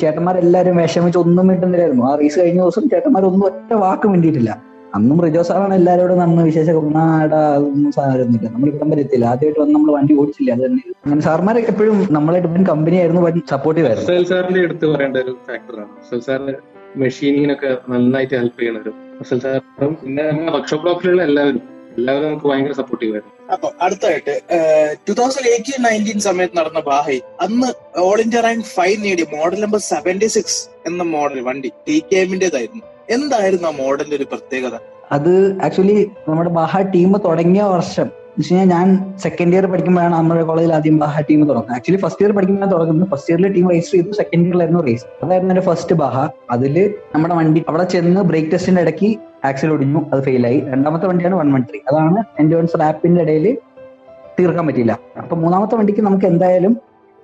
ചേട്ടന്മാരെല്ലാരും വിഷമിച്ച് ഒന്നും മിണ്ടുന്നില്ലായിരുന്നു. ആ റേസ് കഴിഞ്ഞ ദിവസം ചേട്ടന്മാർ ഒന്നും ഒറ്റ വാക്ക് മിണ്ടിയിട്ടില്ല. അന്നും റിജോ സാറാണ് എല്ലാവരോടും നന്ന് വിശേഷം നാടാ അതൊന്നും സാരമൊന്നുമില്ല. നമ്മൾ ഇവിടം വരെ എത്തില്ല ആദ്യമായിട്ട് വന്ന് നമ്മൾ വണ്ടി ഓടിച്ചില്ല? അത് തന്നെ. അങ്ങനെ സാർമാരൊക്കെ എപ്പോഴും നമ്മളായിട്ട് ഇവൻ കമ്പനി ആയിരുന്നു സപ്പോർട്ടീവ് ആയിരുന്നു അഫ്സൽ സാറിന്റെ എടുത്ത് പറയേണ്ട ഒരു ഫാക്ടറാണ് സാർ മെഷീനിങ്ങിനൊക്കെ നന്നായിട്ട് ഹെൽപ്പ് ചെയ്യണ ഒരു അഫ്സൽ സാറും പിന്നെ വർക്ക്ഷോപ്പ് ബ്ലോക്കിലുള്ള എല്ലാവരും. എല്ലാവരും നമുക്ക് ഭയങ്കര സപ്പോർട്ടീവ് ആയിരുന്നു. അപ്പൊ അടുത്തായിട്ട് ടൂ തൗസൻഡ് എയ്റ്റീൻ നയന്റീൻ സമയത്ത് നടന്ന ബാഹൈ അന്ന് ഓൾ ഇന്ത്യ റാങ്ക് ഫൈവ് നേടിയ മോഡൽ നമ്പർ സെവന്റി സിക്സ് എന്ന മോഡൽ വണ്ടി ടി കെ എമ്മിന്റേതായിരുന്നു എന്തായിരുന്നു ആ മോഡലിന്റെ ഒരു പ്രത്യേകത? അത് ആക്ച്വലി നമ്മുടെ ബാഹ ടീം തുടങ്ങിയ വർഷം ഞാൻ സെക്കൻഡ് ഇയർ പഠിക്കുമ്പോഴാണ് നമ്മുടെ കോളേജിൽ ആദ്യം ബാഹ ടീം തുടങ്ങുന്നത്. ആക്ച്വലി ഫസ്റ്റ് ഇയർ പഠിക്കുമ്പോഴാണ് തുടങ്ങുന്നത് ഫസ്റ്റ് ഇയറിൽ ടീം റേസ് ചെയ്തു. സെക്കൻഡ് ഇയറിലായിരുന്നു റേസ് അതായിരുന്നു എന്റെ ഫസ്റ്റ് ബാഹ. അതിൽ നമ്മുടെ വണ്ടി അവിടെ ചെന്ന് ബ്രേക്ക് ടെസ്റ്റിന്റെ ഇടയ്ക്ക് ആക്സിൽ ഒടിഞ്ഞു. അത് ഫെയിലായി രണ്ടാമത്തെ വണ്ടിയാണ് വൺ വൺ ത്രീ അതാണ് എൻഡ്യോറൻസ് റാപ്പിന്റെ ഇടയിൽ തീർക്കാൻ പറ്റിയില്ല. അപ്പൊ മൂന്നാമത്തെ വണ്ടിക്ക് നമുക്ക് എന്തായാലും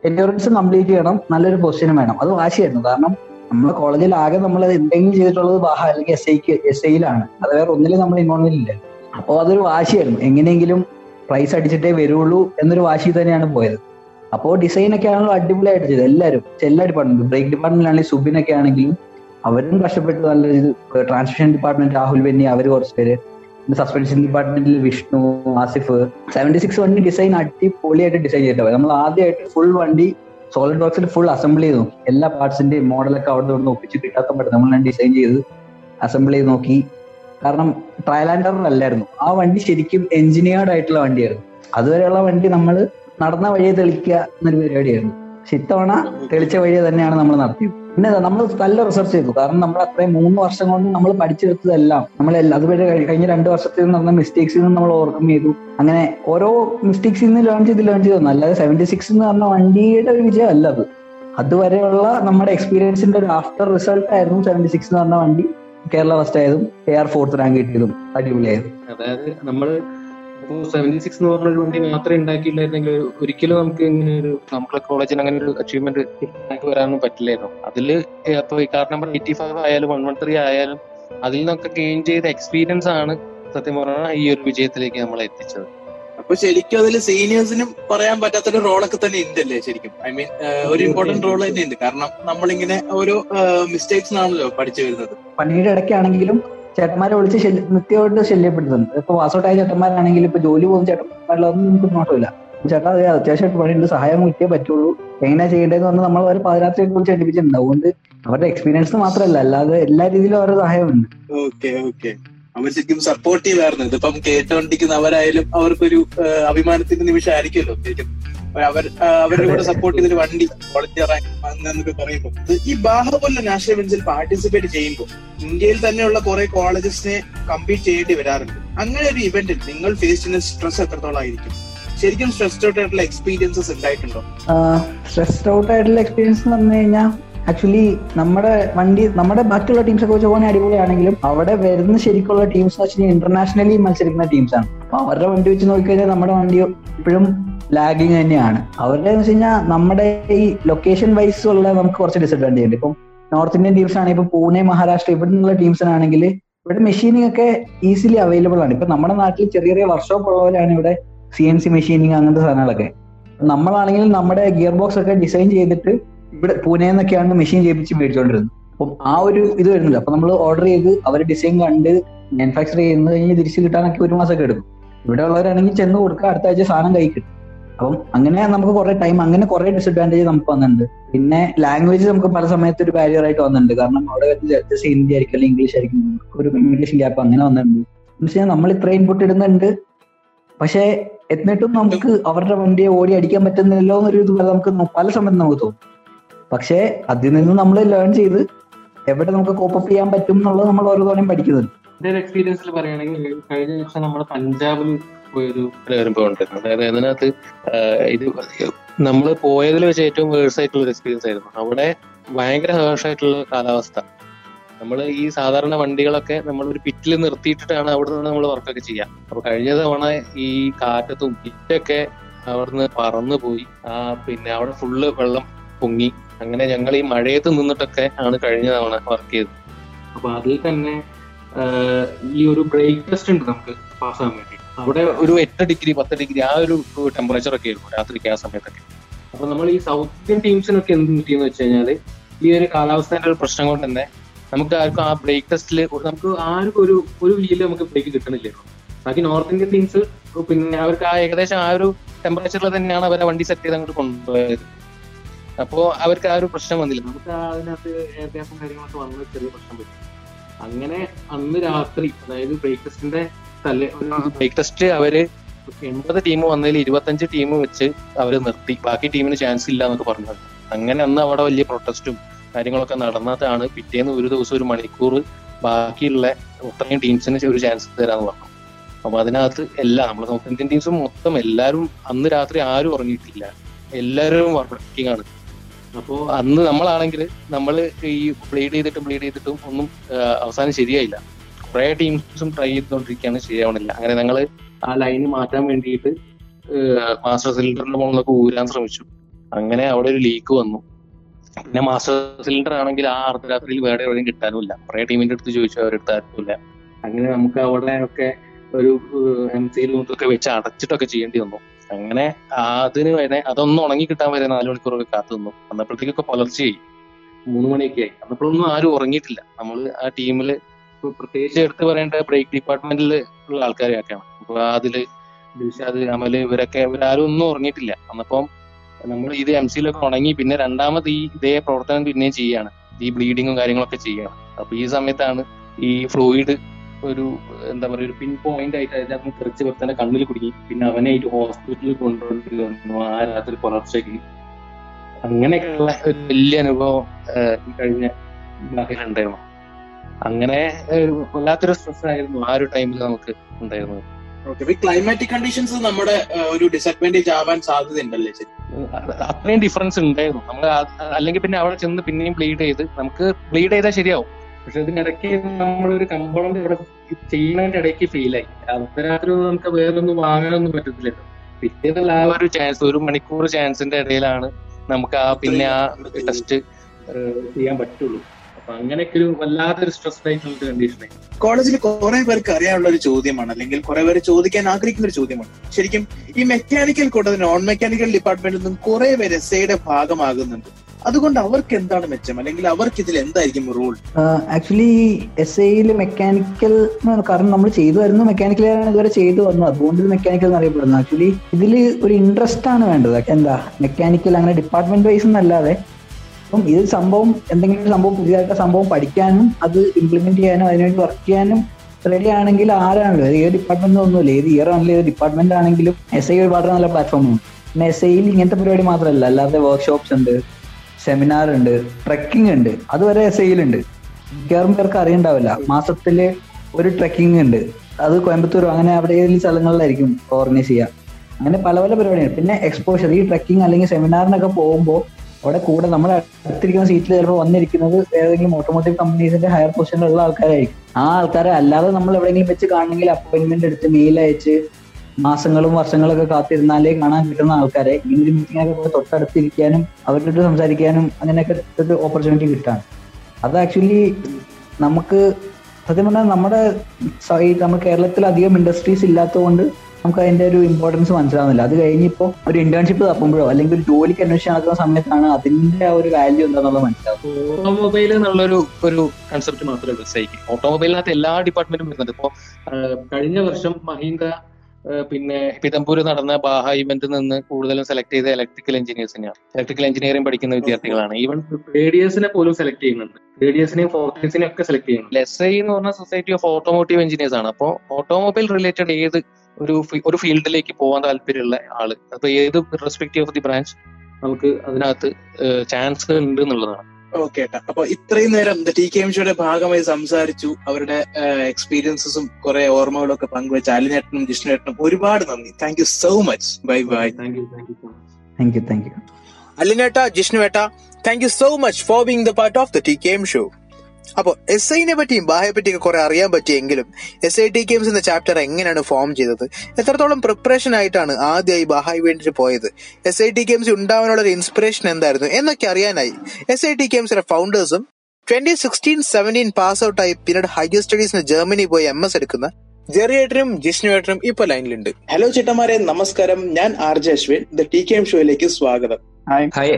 എൻഡോറൻസ് കംപ്ലീറ്റ് ചെയ്യണം. നല്ലൊരു പൊസിഷനും വേണം. അത് വാശിയായിരുന്നു. കാരണം നമ്മുടെ കോളേജിൽ ആകെ നമ്മൾ എന്തെങ്കിലും ചെയ്തിട്ടുള്ളത് ബാഹ അല്ലെങ്കിൽ എസ് ഐക്ക് എസ് ഐയിലാണ് അത് വേറെ ഒന്നിലും നമ്മൾ ഇൻവോൾവ് ഇല്ല അപ്പോൾ അതൊരു വാശിയായിരുന്നു. എങ്ങനെയെങ്കിലും പ്രൈസ് അടിച്ചിട്ടേ വരുള്ളൂ എന്നൊരു വാശി തന്നെയാണ് പോയത്. അപ്പോൾ ഡിസൈൻ ഒക്കെ ആണല്ലോ അടിപൊളിയായിട്ട് ചെയ്തത് എല്ലാവരും എല്ലാ ഡിപ്പാർട്ട്മെന്റ് ബ്രേക്ക് ഡിപ്പാർട്ട്മെന്റിലാണെങ്കിൽ സുബിനൊക്കെ ആണെങ്കിലും അവരും കഷ്ടപ്പെട്ട് നല്ല ഇത് ട്രാൻസ്മിഷൻ ഡിപ്പാർട്ട്മെന്റ് രാഹുൽ ബെന്നി അവർ കുറച്ച് പേര്. സസ്പെൻഷൻ ഡിപ്പാർട്ട്മെന്റിൽ വിഷ്ണു ആസിഫ്. സെവന്റി സിക്സ് വണ്ടി ഡിസൈൻ അടിപൊളിയായിട്ട് ഡിസൈൻ ചെയ്തിട്ട് നമ്മൾ ആദ്യമായിട്ട് ഫുൾ വണ്ടി സോളിഡ് ബോക്സിൽ ഫുൾ അസംബിൾ ചെയ്തു. എല്ലാ പാർട്സിന്റെയും മോഡലൊക്കെ അവിടെ നിന്ന് ഒപ്പിച്ച് കിട്ടാത്ത പറ്റും നമ്മൾ ഡിസൈൻ ചെയ്ത് അസംബിൾ ചെയ്ത് നോക്കി. കാരണം ട്രയലാൻഡർ അല്ലായിരുന്നു. ആ വണ്ടി ശരിക്കും എഞ്ചിനീയർഡ് ആയിട്ടുള്ള വണ്ടിയായിരുന്നു. അതുവരെയുള്ള വണ്ടി നമ്മൾ നടന്ന വഴിയെ തെളിക്കുക എന്നൊരു പരിപാടിയായിരുന്നു. പക്ഷെ ഇത്തവണ തെളിച്ച വഴിയെ തന്നെയാണ് നമ്മൾ നടത്തിയത്. പിന്നെ നമ്മൾ നല്ല റിസർച്ച് ചെയ്തു. കാരണം നമ്മൾ അത്രയും മൂന്ന് വർഷം കൊണ്ട് നമ്മൾ പഠിച്ചെടുത്തതെല്ലാം നമ്മൾ അതുവരെ കഴിഞ്ഞ രണ്ട് വർഷത്തിൽ നടന്ന മിസ്റ്റേക്സിൽ നിന്ന് നമ്മൾ ഓവർകം ചെയ്തു. അങ്ങനെ ഓരോ മിസ്റ്റേക്സിൽ നിന്ന് ലേൺ ചെയ്ത് ലേൺ ചെയ്തു അല്ലാതെ സെവന്റി സിക്സ് എന്ന് പറഞ്ഞ വണ്ടിയുടെ ഒരു വിജയം അല്ല അത്. അതുവരെയുള്ള നമ്മുടെ എക്സ്പീരിയൻസിന്റെ ഒരു ആഫ്റ്റർ റിസൾട്ട് ആയിരുന്നു സെവന്റി സിക്സ് എന്ന് പറഞ്ഞ വണ്ടി. കേരള ഫസ്റ്റ് ആയതും എ ആർ ഫോർത്ത് റാങ്ക് കിട്ടിയതും അടിപൊളിയായതും അതായത് നമ്മൾ ഇപ്പോ സെവന്റി സിക്സ് എന്ന് പറഞ്ഞ ഒരു വണ്ടി മാത്രമേ ഉണ്ടാക്കിയില്ലായിരുന്നെങ്കിൽ ഒരിക്കലും നമുക്ക് ഇങ്ങനെ ഒരു നമ്മുടെ കോളേജിന് അങ്ങനെ ഒരു അച്ചീവ്മെന്റ് നമുക്ക് വരാനൊന്നും പറ്റില്ലായിരുന്നു. ഇപ്പൊ ഈ കാർ നമ്പർ എയ്റ്റി ഫൈവ് ആയാലും വൺ വൺ ത്രീ ആയാലും അതിൽ നിന്നൊക്കെ ഗെയിൻ ചെയ്ത എക്സ്പീരിയൻസ് ആണ് സത്യം പറഞ്ഞാൽ ഈ ഒരു വിജയത്തിലേക്ക് നമ്മളെ എത്തിച്ചത്. അപ്പൊ ശരിക്കും അതിൽ സീനിയേഴ്സിനും പറയാൻ പറ്റാത്തൊരു റോളൊക്കെ തന്നെ ഉണ്ടല്ലേ ശരിക്കും? ഐ മീൻ ഒരു ഇമ്പോർട്ടന്റ് റോൾ തന്നെ ഉണ്ട് കാരണം നമ്മളിങ്ങനെ ഓരോ മിസ്റ്റേക്സ് ആണല്ലോ പഠിച്ചു വരുന്നത്. പണിയുടെ ഇടയ്ക്കാണെങ്കിലും ചേട്ടന്മാരെ വിളിച്ച് നിത്യമായിട്ട് ശല്യപ്പെടുത്തുന്നുണ്ട്. ഇപ്പൊ വാസോട്ടായ ചേട്ടന്മാരാണെങ്കിലും ഇപ്പൊ ജോലി പോകുന്ന ചേട്ടന്മാരിലൊന്നും നമുക്ക് നോട്ടമില്ല. ചേട്ടാ അതെ അത്യാവശ്യമായിട്ട് പണിയുണ്ട്. സഹായം കിട്ടിയേ പറ്റുള്ളൂ. എങ്ങനെയാ ചെയ്യേണ്ടതെന്ന് പറഞ്ഞാൽ നമ്മൾ ഒരു പാതിരാത്രിയെ വിളിച്ച് അടിപ്പിച്ചിട്ടുണ്ട്. അതുകൊണ്ട് അവരുടെ എക്സ്പീരിയൻസ് മാത്രമല്ല അല്ലാതെ എല്ലാ രീതിയിലും അവരുടെ സഹായമുണ്ട്. Okay okay. അവർ ശരിക്കും സപ്പോർട്ടീവ് ആയിരുന്നു. ഇതിപ്പം കേട്ടോണ്ടിരിക്കുന്നവരായാലും അവർക്കൊരു അഭിമാനത്തിന്റെ നിമിഷം ആയിരിക്കുമല്ലോ ശരിക്കും അവർ അവരുടെ കൂടെ സപ്പോർട്ട് ചെയ്തൊരു വണ്ടി റാങ്ക് എന്നൊക്കെ പറയുമ്പോൾ ഈ ബാഹുബലിന് നാഷണൽ ഇവന്റ്സിൽ പാർട്ടിസിപ്പേറ്റ് ചെയ്യുമ്പോൾ ഇന്ത്യയിൽ തന്നെയുള്ള കുറെ കോളേജസിനെ കമ്പീറ്റ് ചെയ്യേണ്ടി വരാറുണ്ട്. അങ്ങനെ ഒരു ഇവന്റിൽ നിങ്ങൾ ഫേസ് ചെയ്യുന്ന സ്ട്രെസ് എത്രത്തോളം ആയിരിക്കും? ശരിക്കും സ്ട്രെസ്ഡ് ഔട്ട് ആയിട്ടുള്ള എക്സ്പീരിയൻസസ് ഉണ്ടായിട്ടുണ്ടോ? സ്ട്രെസ്ഡ് ഔട്ട് ആയിട്ടുള്ള എക്സ്പീരിയൻസ് എന്ന് പറഞ്ഞു കഴിഞ്ഞാൽ ആക്ച്വലി നമ്മുടെ വണ്ടി നമ്മുടെ ബാക്കിയുള്ള ടീംസ് ഒക്കെ വെച്ച് പോകുന്ന അടിപൊളിയാണെങ്കിലും അവിടെ വരുന്ന ശരിക്കുള്ള ടീംസ് എന്ന് വെച്ചാൽ ഇന്റർനാഷണലി മത്സരിക്കുന്ന ടീംസ് ആണ്. അപ്പൊ അവരുടെ വണ്ടി വെച്ച് നോക്കിക്കഴിഞ്ഞാൽ നമ്മുടെ വണ്ടി ഇപ്പോഴും ലാഗിങ് തന്നെയാണ്. അവരുടെ എന്ന് വെച്ച് കഴിഞ്ഞാൽ നമ്മുടെ ഈ ലൊക്കേഷൻ വൈസ് ഉള്ള നമുക്ക് കുറച്ച് ഡിസഡ്വാന്റേജ് ഉണ്ട്. ഇപ്പം നോർത്ത് ഇന്ത്യൻ ടീംസ് ആണ് ഇപ്പൊ പൂനെ മഹാരാഷ്ട്ര ഇവിടെ നിന്നുള്ള ടീംസിനാണെങ്കിൽ ഇവിടെ മെഷീനിങ് ഒക്കെ ഈസിലി അവൈലബിൾ ആണ്. ഇപ്പൊ നമ്മുടെ നാട്ടിൽ ചെറിയ ചെറിയ വർക്ക്ഷോപ്പ് ഉള്ളവരാണ് ഇവിടെ സി എൻ സി മെഷീനിങ് അങ്ങനത്തെ സാധനങ്ങളൊക്കെ. നമ്മളാണെങ്കിൽ നമ്മുടെ ഗിയർ ബോക്സ് ഒക്കെ ഡിസൈൻ ചെയ്തിട്ട് ഇവിടെ പൂനെ എന്നൊക്കെയാണ് മെഷീൻ ചെയ്യിപ്പിച്ച് മേടിച്ചോണ്ടിരുന്നത്. അപ്പം ആ ഒരു ഇത് വരുന്നില്ല അപ്പൊ നമ്മൾ ഓർഡർ ചെയ്ത് അവർ ഡിസൈൻ കണ്ട് മാനുഫാക്ചർ ചെയ്യുന്നത് കഴിഞ്ഞ് തിരിച്ചു കിട്ടാനൊക്കെ ഒരു മാസമൊക്കെ എടുക്കും. ഇവിടെ ഉള്ളവരാണെങ്കിൽ ചെന്ന് കൊടുക്കുക അടുത്ത ആഴ്ച സാധനം കൈ കിട്ടും. അപ്പം അങ്ങനെ നമുക്ക് കുറെ ടൈം അങ്ങനെ കുറെ ഡിസഡ്വാന്റേജ് നമുക്ക് വന്നിട്ടുണ്ട്. പിന്നെ ലാംഗ്വേജ് നമുക്ക് പല സമയത്ത് ഒരു ബാരിയർ ആയിട്ട് വന്നിട്ടുണ്ട്. കാരണം അവിടെ ജസ്റ്റ് ഹിന്ദി ആയിരിക്കും അല്ലെങ്കിൽ ഇംഗ്ലീഷ് ആയിരിക്കും. ഒരു കമ്മ്യൂണിക്കേഷൻ ഗ്യാപ്പ് അങ്ങനെ വന്നിട്ടുണ്ട്. എന്ന് വെച്ചാൽ നമ്മൾ ഇത്ര ഇൻപുട്ട് ഇടുന്നുണ്ട്. പക്ഷേ എന്നിട്ടും നമുക്ക് അവരുടെ വണ്ടിയെ ഓടി അടിക്കാൻ പറ്റുന്നില്ലോ എന്നൊരു ഇത് നമുക്ക് പല സമയത്ത് നമുക്ക് തോന്നും. പക്ഷേ അതിൽ നിന്ന് നമ്മൾ ലേൺ ചെയ്ത് എവിടെ നമുക്ക് കോപ്പപ്പ് ചെയ്യാൻ പറ്റും എന്നുള്ളത് നമ്മൾ ഓരോ തവണയും പഠിക്കുന്നുണ്ട്. എന്റെ ഒരു എക്സ്പീരിയൻസിൽ പറയുകയാണെങ്കിൽ കഴിഞ്ഞ ദിവസം നമ്മൾ പഞ്ചാബിൽ പോയൊരു അനുഭവം ഉണ്ടായിരുന്നു അതായത് അതിനകത്ത് ഇത് നമ്മൾ പോയതിൽ വെച്ച് ഏറ്റവും വേഴ്സ് ആയിട്ടുള്ള ഒരു എക്സ്പീരിയൻസ് ആയിരുന്നു. അവിടെ ഭയങ്കര ഹേഴ്സ് ആയിട്ടുള്ള കാലാവസ്ഥ. നമ്മൾ ഈ സാധാരണ വണ്ടികളൊക്കെ നമ്മൾ ഒരു പിറ്റിൽ നിർത്തിയിട്ടിട്ടാണ് അവിടെ നിന്ന് നമ്മൾ വർക്കൊക്കെ ചെയ്യാം. അപ്പൊ കഴിഞ്ഞ തവണ ഈ കാറ്റത്തും പിറ്റൊക്കെ അവിടുന്ന് പറന്നു പോയി. ആ പിന്നെ അവിടെ ഫുള്ള് വെള്ളം പൊങ്ങി. അങ്ങനെ ഞങ്ങൾ ഈ മഴയത്ത് നിന്നിട്ടൊക്കെ ആണ് കഴിഞ്ഞ തവണ വർക്ക് ചെയ്തത്. അപ്പൊ അതിൽ തന്നെ ഈ ഒരു ബ്രേക്ക് ടെസ്റ്റ് ഉണ്ട് നമുക്ക് പാസ്സാകാൻ വേണ്ടി. അവിടെ ഒരു എട്ട് ഡിഗ്രി പത്ത് ഡിഗ്രി ആ ഒരു ടെമ്പറേച്ചർ ഒക്കെ ആയിരുന്നു രാത്രിക്ക് ആ സമയത്തൊക്കെ. അപ്പൊ നമ്മൾ ഈ സൗത്ത് ഇന്ത്യൻ ടീംസിനൊക്കെ എന്ത് കിട്ടിയെന്ന് വെച്ച് കഴിഞ്ഞാൽ ഈ ഒരു കാലാവസ്ഥയുടെ ഒരു പ്രശ്നം കൊണ്ട് തന്നെ നമുക്ക് ആർക്കും ആ ബ്രേക്ക് ടെസ്റ്റിൽ നമുക്ക് ആർക്കും ഒരു ഒരു വീൽ നമുക്ക് ബ്രേക്ക് കിട്ടണില്ലായിരുന്നു ബാക്കി നോർത്ത് ഇന്ത്യൻ ടീംസ് പിന്നെ അവർക്ക് ആ ഏകദേശം ആ ഒരു ടെമ്പറേച്ചറിൽ തന്നെയാണ് അവരെ വണ്ടി സെറ്റ് ചെയ്ത് അങ്ങോട്ട് കൊണ്ടുപോയത്. അപ്പോ അവർക്ക് ആ ഒരു പ്രശ്നം വന്നില്ല. നമുക്ക് അതിനകത്ത് വ്യത്യാസം കാര്യങ്ങളൊക്കെ വന്ന ചെറിയ പ്രശ്നം പറ്റി. അങ്ങനെ അന്ന് രാത്രി അതായത് ബ്രേക്ക്ഫസ്റ്റിന്റെ തലേ ബ്രേക്ക്ഫസ്റ്റ് അവർ എൺപത് ടീം വന്നതിൽ ഇരുപത്തഞ്ച് ടീം വെച്ച് അവർ നിർത്തി. ബാക്കി ടീമിന് ചാൻസ് ഇല്ല എന്നൊക്കെ പറഞ്ഞത് അങ്ങനെ അന്ന് അവിടെ വലിയ പ്രൊട്ടസ്റ്റും കാര്യങ്ങളൊക്കെ നടന്നതാണ്. പിറ്റേന്ന് ഒരു ദിവസം ഒരു മണിക്കൂർ ബാക്കിയുള്ള അത്രയും ടീംസിന് ഒരു ചാൻസ് തരാന്ന് പറഞ്ഞു. അപ്പൊ അതിനകത്ത് എല്ലാ നമ്മുടെ സൗത്ത് ഇന്ത്യൻ ടീംസും മൊത്തം എല്ലാവരും അന്ന് രാത്രി ആരും ഉറങ്ങിയിട്ടില്ല. എല്ലാവരും വർക്കിംഗ് ആണ്. അപ്പോ അന്ന് നമ്മളാണെങ്കിൽ നമ്മൾ ഈ ബ്ലീഡ് ചെയ്തിട്ടും ബ്ലീഡ് ചെയ്തിട്ടും ഒന്നും അവസാനം ശരിയായില്ല. കുറെ ടീംസും ട്രൈ ചെയ്തുകൊണ്ടിരിക്കുകയാണ് ശരിയാവണില്ല. അങ്ങനെ ഞങ്ങൾ ആ ലൈന് മാറ്റാൻ വേണ്ടിയിട്ട് മാസ്റ്റർ സിലിണ്ടറിന്റെ മുകളിലൊക്കെ ഊരാൻ ശ്രമിച്ചു. അങ്ങനെ അവിടെ ഒരു ലീക്ക് വന്നു. പിന്നെ മാസ്റ്റർ സിലിണ്ടർ ആണെങ്കിൽ ആ അർദ്ധരാത്രിയിൽ വേറെ എവിടെയും കിട്ടാനുമില്ല. കുറെ ടീമിന്റെ അടുത്ത് ചോദിച്ചു അവരെടുത്ത് ആരുമില്ല. അങ്ങനെ നമുക്ക് അവിടെ ഒക്കെ ഒരു എം സിയിലും ഇതൊക്കെ വെച്ച് അടച്ചിട്ടൊക്കെ ചെയ്യേണ്ടി വന്നു. അങ്ങനെ അതിന് വരെ അതൊന്നും ഉണങ്ങി കിട്ടാൻ വരെ നാല് മണിക്കൂറൊക്കെ കാത്തു നിന്നു. അന്നപ്പോഴത്തേക്കൊക്കെ പുലർച്ചയായി മൂന്ന് മണിയൊക്കെ ആയി. അന്നപ്പോഴൊന്നും ആരും ഉറങ്ങിയിട്ടില്ല. നമ്മൾ ആ ടീമിൽ പ്രത്യേകിച്ച് എടുത്ത് പറയേണ്ട ബ്രേക്ക് ഡിപ്പാർട്ട്മെന്റിൽ ഉള്ള ആൾക്കാരെയൊക്കെയാണ് അപ്പൊ അതിൽ ദിൽഷാദ് അമൽ ഇവരൊക്കെ ഇവരാരും ഒന്നും ഉറങ്ങിയിട്ടില്ല. അന്നപ്പം നമ്മൾ ഇത് എം സിയിലൊക്കെ ഉണങ്ങി പിന്നെ രണ്ടാമത് ഈ ഇതേ പ്രവർത്തനം പിന്നെയും ചെയ്യാണ്. ഈ ബ്ലീഡിങ്ങും കാര്യങ്ങളൊക്കെ ചെയ്യാണ്. അപ്പൊ ഈ സമയത്താണ് ഈ ഫ്ലൂയിഡ് ഒരു എന്താ പറയുക ഒരു പിൻ പോയിന്റ് ആയിട്ട് അതിനകത്ത് തെറിച്ച് വെറുതെ കണ്ണിൽ കുടുങ്ങി. പിന്നെ അവനെ ഒരു ഹോസ്പിറ്റലിൽ കൊണ്ടുപോയി വന്നു. ആ രാത്രി പുലർച്ചയ്ക്ക്. അങ്ങനെയൊക്കെയുള്ള ഒരു വലിയ അനുഭവം ഈ കഴിഞ്ഞ ഉണ്ടായിരുന്നു. അങ്ങനെ വല്ലാത്തൊരു സ്ട്രെസ് ആയിരുന്നു ആ ഒരു ടൈമിൽ നമുക്ക് ഉണ്ടായിരുന്നത്. ക്ലൈമാറ്റിക് കണ്ടീഷൻസ് നമ്മുടെ ഒരു ഡിസഡ്വാന്റേജ് ആവാൻ സാധ്യതയുണ്ടല്ലേ ഉണ്ടല്ലേ അത്രയും ഡിഫറൻസ് ഉണ്ടായിരുന്നു. നമ്മൾ അല്ലെങ്കിൽ പിന്നെ അവിടെ ചെന്ന് പിന്നെയും ബ്ലീഡ് ചെയ്ത് നമുക്ക് ബ്ലീഡ് ചെയ്താൽ ശരിയാവും. പക്ഷെ ഇതിനിടയ്ക്ക് നമ്മളൊരു കമ്പോണന്റ് ഇവിടെ ചെയ്യുന്നതിന്റെ ഇടയ്ക്ക് ഫെയിലായി അർദ്ധരാത്രി ഒന്നും നമുക്ക് വേറൊന്നും വാങ്ങാനൊന്നും പറ്റത്തില്ലല്ലോ. പിറ്റേന്നുള്ള ആ ഒരു ചാൻസ് ഒരു മണിക്കൂർ ചാൻസിന്റെ ഇടയിലാണ് നമുക്ക് ആ പിന്നെ ആ ടെസ്റ്റ് ചെയ്യാൻ പറ്റുള്ളൂ. അപ്പൊ അങ്ങനെയൊക്കെ ഒരു വല്ലാത്തൊരു സ്ട്രെസ് ആയിട്ടുള്ള കണ്ടീഷനായി കോളേജിൽ കുറെ പേർക്ക് അറിയാനുള്ള ഒരു ചോദ്യമാണ് അല്ലെങ്കിൽ കുറെ പേര് ചോദിക്കാൻ ആഗ്രഹിക്കുന്ന ഒരു ചോദ്യമാണ്. ശരിക്കും ഈ മെക്കാനിക്കൽ കൂടാതെ നോൺ മെക്കാനിക്കൽ ഡിപ്പാർട്ട്മെന്റിൽ നിന്നും കുറെ പേര് എസ് ഭാഗമാകുന്നുണ്ട്. അതുകൊണ്ട് അവർക്ക് എന്താണ് മെച്ചം? അല്ലെങ്കിൽ അവർക്ക് ഇതിൽ എന്തായിരിക്കും റോൾ ആക്ച്വലി എസ് ഐയിൽ മെക്കാനിക്കൽ കാരണം നമ്മൾ ചെയ്തു വരുന്നു മെക്കാനിക്കലാണ് ഇതുവരെ ചെയ്തു വന്നു അതുകൊണ്ട് മെക്കാനിക്കൽ എന്നറിയപ്പെടുന്നു ആക്ച്വലി ഇതിൽ ഒരു ഇൻട്രസ്റ്റ് ആണ് വേണ്ടത്. എന്താ? മെക്കാനിക്കൽ അങ്ങനെ ഡിപ്പാർട്ട്മെന്റ് വൈസ് എന്നല്ലാതെ അപ്പം ഇത് സംഭവം എന്തെങ്കിലും സംഭവം പുതിയതായിട്ട് സംഭവം പഠിക്കാനും അത് ഇംപ്ലിമെന്റ് ചെയ്യാനും അതിനുവേണ്ടി വർക്ക് ചെയ്യാനും റെഡി ആണെങ്കിൽ ആരാണല്ലോ? ഏത് ഡിപ്പാർട്ട്മെന്റ് ഒന്നുമില്ല ഏത് ഇയർ ആണെങ്കിലും ഏത് ഡിപ്പാർട്ട്മെന്റ് ആണെങ്കിലും എസ് ഐ വളരെ നല്ല പ്ലാറ്റ്ഫോമാണ് പിന്നെ എസ് ഐയിൽ ഇങ്ങനത്തെ പരിപാടി മാത്രമല്ല. അല്ലാതെ വർക്ക്ഷോപ്സ് ഉണ്ട്. സെമിനാർ ഉണ്ട് ട്രക്കിംഗ് ഉണ്ട് അതുവരെ സെയിൽ ഉണ്ട്. മിക്കവാറും പേർക്ക് അറിയണ്ടാവില്ല. മാസത്തിൽ ഒരു ട്രക്കിംഗ് ഉണ്ട്. അത് കോയമ്പത്തൂർ അങ്ങനെ അവിടെ ഏതെങ്കിലും സ്ഥലങ്ങളിലായിരിക്കും ഓർഗനൈസ് ചെയ്യുക അങ്ങനെ പല പല പരിപാടിയാണ്. പിന്നെ എക്സ്പോഷർ ഈ ട്രക്കിംഗ് അല്ലെങ്കിൽ സെമിനാറിനൊക്കെ പോകുമ്പോൾ അവിടെ കൂടെ നമ്മൾ അടുത്തിരിക്കുന്ന സീറ്റിൽ ചിലപ്പോൾ വന്നിരിക്കുന്നത് ഏതെങ്കിലും ഓട്ടോമോട്ടീവ് കമ്പനീസിന്റെ ഹയർ പൊസിഷനിലുള്ള ആൾക്കാരായിരിക്കും. ആ ആൾക്കാരെ അല്ലാതെ നമ്മൾ എവിടെയെങ്കിലും വെച്ച് കാണണമെങ്കിൽ അപ്പോയിന്റ്മെന്റ് എടുത്ത് മെയിൽ അയച്ച് മാസങ്ങളും വർഷങ്ങളൊക്കെ കാത്തിരുന്നാലേ കാണാൻ കിട്ടുന്ന ആൾക്കാരെ ഇങ്ങനെ മീറ്റിങ്ങിനൊക്കെ പോയി തൊട്ടടുത്തിരിക്കാനും അവരുടെ സംസാരിക്കാനും അങ്ങനെയൊക്കെ ഒരു ഓപ്പർച്യൂണിറ്റി കിട്ടാണ്. അത് ആക്ച്വലി നമുക്ക് സത്യം പറഞ്ഞാൽ നമ്മുടെ നമ്മുടെ കേരളത്തിൽ അധികം ഇൻഡസ്ട്രീസ് ഇല്ലാത്തതുകൊണ്ട് നമുക്ക് അതിന്റെ ഒരു ഇമ്പോർട്ടൻസ് മനസ്സിലാവുന്നില്ല. അത് കഴിഞ്ഞിപ്പോ ഒരു ഇന്റേൺഷിപ്പ് തപ്പുമ്പോഴോ അല്ലെങ്കിൽ ഒരു ജോലിക്ക് അന്വേഷിച്ച് നടക്കുന്ന സമയത്താണ് അതിന്റെ ഒരു വാല്യൂ എന്താണെന്നുള്ളത് മനസ്സിലാവും ഓട്ടോമൊബൈൽ എന്നുള്ളൊരു ഒരു കൺസെപ്റ്റ് മാത്രമേ ഉള്ളൂ. ഓട്ടോമൊബൈലിനകത്ത് എല്ലാ ഡിപ്പാർട്ട്മെന്റും വരുന്നുണ്ട്. ഇപ്പോ കഴിഞ്ഞ വർഷം മഹീന്ദ്ര പിന്നെ പിതംപൂര് നടന്ന ബാഹ ഇവന്റിൽ നിന്ന് കൂടുതലും സെലക്ട് ചെയ്ത ഇലക്ട്രിക്കൽ എഞ്ചിനീയേഴ്സ് തന്നെയാണ്. ഇലക്ട്രിക്കൽ എഞ്ചിനീയറിംഗ് പഠിക്കുന്ന വിദ്യാർത്ഥികളാണ്. ഈവൻ തേർഡ് ഇയേഴ്സിനെ പോലും സെലക്ട് ചെയ്യുന്നുണ്ട്. തേർഡ് ഇയേഴ്സിനെയും ഫോർത്ത് ഇയേഴ്സിനെയും ഒക്കെ സെലക്ട് ചെയ്യുന്നുണ്ട്. എസ് ഐ എന്ന് പറഞ്ഞ സൊസൈറ്റി ഓഫ് ഓട്ടോമോട്ടീവ് എഞ്ചിനീയേഴ്സ് ആണ്. അപ്പോൾ ഓട്ടോമൊബൈൽ റിലേറ്റഡ് ഏത് ഒരു ഒരു ഫീൽഡിലേക്ക് പോകാൻ താല്പര്യമുള്ള ആൾ. അപ്പൊ ഏത് റെസ്പെക്റ്റീവ് ഓഫ് ദി ബ്രാഞ്ച് നമുക്ക് അതിനകത്ത് ചാൻസ് ഉണ്ട് എന്നുള്ളതാണ്. ഓക്കെ ഏട്ടാ. അപ്പൊ ഇത്രയും നേരം ടി കെ എം ഷോയുടെ ഭാഗമായി സംസാരിച്ചു. അവരുടെ എക്സ്പീരിയൻസസും കുറെ ഓർമ്മകളും ഒക്കെ പങ്കുവെച്ച അലിനേട്ടനും ജിഷ്ണേട്ടനും ഒരുപാട് നന്ദി. Thank you so much bye bye thank you thank you so much thank you thank you അലിനേട്ട ജിഷ്ണുവേട്ട thank you so much for being the part of the T K M show അപ്പൊ എസ് ഐനെ പറ്റിയും ബാഹയെ പറ്റിയൊക്കെ കുറെ അറിയാൻ പറ്റിയെങ്കിലും S I T games എന്ന chapter എങ്ങനെയാണ് ഫോം ചെയ്തത്? എത്രത്തോളം പ്രിപ്പറേഷൻ ആയിട്ടാണ് ആദ്യമായി ബാഹായി വേണ്ടിട്ട് പോയത്? എസ് ഐ ടി ഗെയിംസ് ഉണ്ടാവാനുള്ള ഒരു ഇൻസ്പിറേഷൻ എന്തായിരുന്നു? എന്നൊക്കെ അറിയാനായി. എസ് ഐ ടി ഗെയിംസിന്റെ ഫൗണ്ടേഴ്സും ട്വന്റി സിക്സ്റ്റീൻ സെവന്റീൻ പാസ് ഔട്ടായി പിന്നീട് ഹയർ സ്റ്റഡീസിന് ജർമ്മനി പോയി എം എസ് എടുക്കുന്ന ജെറിയേട്ടനും ജിഷ്ണുവേട്ടനും ഇപ്പൊ ലൈനിലുണ്ട്. ഹലോ ചേട്ടന്മാരെ നമസ്കാരം. ഞാൻ R J Ashwin. The T K M ഷോയിലേക്ക് സ്വാഗതം.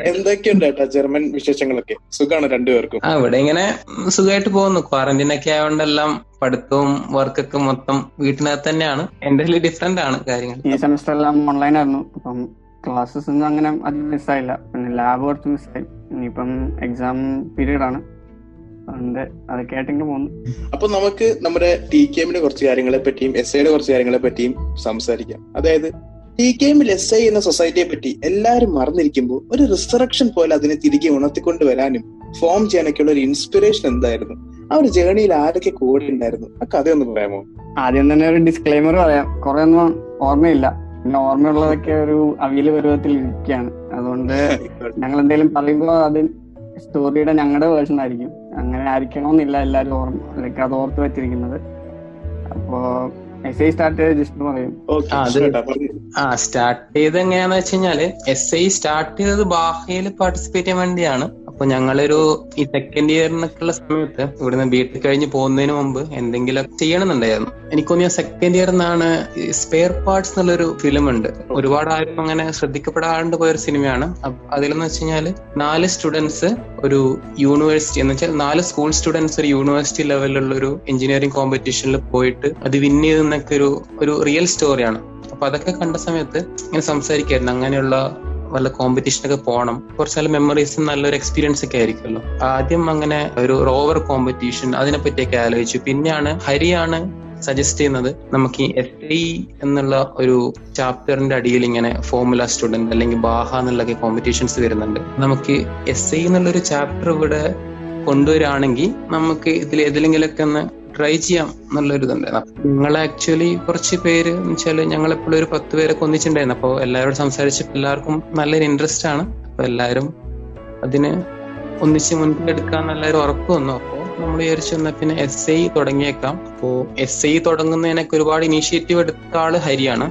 എന്തൊക്കെയുണ്ട് ഏട്ടാ ജർമ്മൻ വിശേഷങ്ങളൊക്കെ? സുഖമാണ് രണ്ടുപേർക്കും? ആ ഇവിടെ ഇങ്ങനെ സുഖമായിട്ട് പോകുന്നു. ക്വാറന്റൈൻ ഒക്കെ ആയതുകൊണ്ടെല്ലാം പഠിത്തവും വർക്കൊക്കെ മൊത്തം വീട്ടിനകത്ത് തന്നെയാണ്. എന്റെ ഡിഫറെന്റ് ആണ് കാര്യങ്ങൾ. ഈ സെമസ്റ്റർ എല്ലാം ഓൺലൈൻ ആയിരുന്നു. അപ്പം ക്ലാസ്സസ് ഒന്നും അങ്ങനെ അധികം മിസ്സായില്ല പിന്നെ ലാബ് കുറച്ച് മിസ്സായി ഇനിയിപ്പം എക്സാം പീരീഡ് ആണ്. പോകുന്നു അപ്പൊ നമുക്ക് നമ്മുടെ ടി കെ എമ്മിന്റെ കുറച്ച് കാര്യങ്ങളെ പറ്റിയും എസ് ഐയുടെ കുറച്ച് കാര്യങ്ങളെ പറ്റിയും സംസാരിക്കാം. അതായത് ടി കെ എമ്മിൽ എസ് ഐ എന്ന സൊസൈറ്റിയെ പറ്റി എല്ലാരും മറന്നിരിക്കുമ്പോൾ ഒരു റിസറക്ഷൻ പോലെ അതിനെ തിരികെ ഉണർത്തിക്കൊണ്ട് വരാനും ഫോം ചെയ്യാനൊക്കെയുള്ള ഒരു ഇൻസ്പിറേഷൻ എന്തായിരുന്നു? ആ ഒരു ജേണിയിൽ ആരൊക്കെ കൂടെ ഉണ്ടായിരുന്നു? ആ കഥ ഒന്ന് പറയാമോ? ആദ്യം തന്നെ ഒരു ഡിസ്ക്ലൈമർ പറയാം. കുറെ ഒന്നും ഓർമ്മയില്ല. പിന്നെ ഓർമ്മയുള്ളതൊക്കെ ഒരു അവിയൽ പരുവത്തിൽ ഇരിക്കുകയാണ്. അതുകൊണ്ട് ഞങ്ങൾ എന്തെങ്കിലും പറയുമ്പോൾ അത് സ്റ്റോറിയുടെ ഞങ്ങളുടെ വേർഷൻ ആയിരിക്കും. അങ്ങനെ ആയിരിക്കണമെന്നില്ല എല്ലാവരും ഓർമ്മ ലൈക്ക് അത് ഓർത്ത് വെച്ചിരിക്കുന്നത്. അപ്പോ എസ് ഐ സ്റ്റാർട്ട് ചെയ്ത് ജിഷ്ണു പറയും. ഓക്കെ ആ, ആ സ്റ്റാർട്ട് ചെയ്ത് എങ്ങനെയാന്ന് വെച്ച് കഴിഞ്ഞാൽ എസ് ഐ സ്റ്റാർട്ട് ചെയ്തത് ബാഹയിൽ പാർട്ടിസിപ്പേറ്റ് ചെയ്യാൻ വേണ്ടിയാണ്. അപ്പൊ ഞങ്ങളൊരു ഈ സെക്കൻഡ് ഇയറിനൊക്കെയുള്ള സമയത്ത് ഇവിടുന്ന് ബിടെക് കഴിഞ്ഞ് പോകുന്നതിന് മുമ്പ് എന്തെങ്കിലും ചെയ്യണമെന്നുണ്ടായിരുന്നു എനിക്ക് തോന്നിയ സെക്കൻഡ് ഇയർ എന്നാണ് സ്പെയർ പാർട്സ് എന്നുള്ളൊരു ഫിലിം ഉണ്ട് ഒരുപാട് ആരും അങ്ങനെ ശ്രദ്ധിക്കപ്പെടാണ്ട് പോയൊരു സിനിമയാണ്. അതിലെന്ന് വെച്ച് കഴിഞ്ഞാൽ നാല് സ്റ്റുഡൻസ് ഒരു യൂണിവേഴ്സിറ്റി എന്ന് വെച്ചാൽ നാല് സ്കൂൾ സ്റ്റുഡൻസ് ഒരു യൂണിവേഴ്സിറ്റി ലെവലിലുള്ള ഒരു എഞ്ചിനീയറിംഗ് കോമ്പറ്റീഷനിൽ പോയിട്ട് അത് വിൻ ചെയ്തെന്നൊക്കെ ഒരു ഒരു റിയൽ സ്റ്റോറിയാണ് അപ്പൊ അതൊക്കെ കണ്ട സമയത്ത് ഇങ്ങനെ സംസാരിക്കായിരുന്നു. അങ്ങനെയുള്ള വല്ല കോമ്പറ്റീഷനൊക്കെ പോകണം കുറച്ച് നല്ല മെമ്മറീസും നല്ലൊരു എക്സ്പീരിയൻസ് ഒക്കെ ആയിരിക്കുമല്ലോ. ആദ്യം അങ്ങനെ ഒരു റോവർ കോമ്പറ്റീഷൻ അതിനെ പറ്റിയൊക്കെ ആലോചിച്ചു. പിന്നെയാണ് ഹരിയാണ് സജസ്റ്റ് ചെയ്യുന്നത് നമുക്ക് ഈ എസ് ഐ എന്നുള്ള ഒരു ചാപ്റ്ററിന്റെ അടിയിൽ ഇങ്ങനെ ഫോർമുല സ്റ്റുഡന്റ് അല്ലെങ്കിൽ ബാഹ എന്നുള്ളൊക്കെ കോമ്പറ്റീഷൻസ് വരുന്നുണ്ട്. നമുക്ക് എസ് ഐ എന്നുള്ള ഒരു ചാപ്റ്റർ ഇവിടെ കൊണ്ടുവരാണെങ്കിൽ നമുക്ക് ഇതിൽ ഏതെങ്കിലുമൊക്കെ ഒന്ന് ട്രൈ ചെയ്യാം എന്നുള്ളൊരു ഇതുണ്ടായിരുന്നു നിങ്ങൾ ആക്ച്വലി കുറച്ച് പേര് എന്ന് വെച്ചാൽ ഞങ്ങൾ എപ്പോഴും ഒരു പത്ത് പേരൊക്കെ ഒന്നിച്ചിട്ടുണ്ടായിരുന്നു. അപ്പോൾ എല്ലാവരോടും സംസാരിച്ചപ്പോൾ എല്ലാവർക്കും നല്ലൊരു ഇൻട്രസ്റ്റ് ആണ്. അപ്പൊ എല്ലാവരും അതിന് ഒന്നിച്ച് മുൻപിൽ എടുക്കാൻ എല്ലാവരും ഉറപ്പ് വന്നു. അപ്പോൾ നമ്മൾ വിചാരിച്ചു എന്നാൽ പിന്നെ എസ് ഐ തുടങ്ങിയേക്കാം. അപ്പോൾ എസ് ഐ തുടങ്ങുന്നതിനൊക്കെ ഒരുപാട് ഇനീഷ്യേറ്റീവ് എടുത്ത ആൾ ഹരിയാണ്.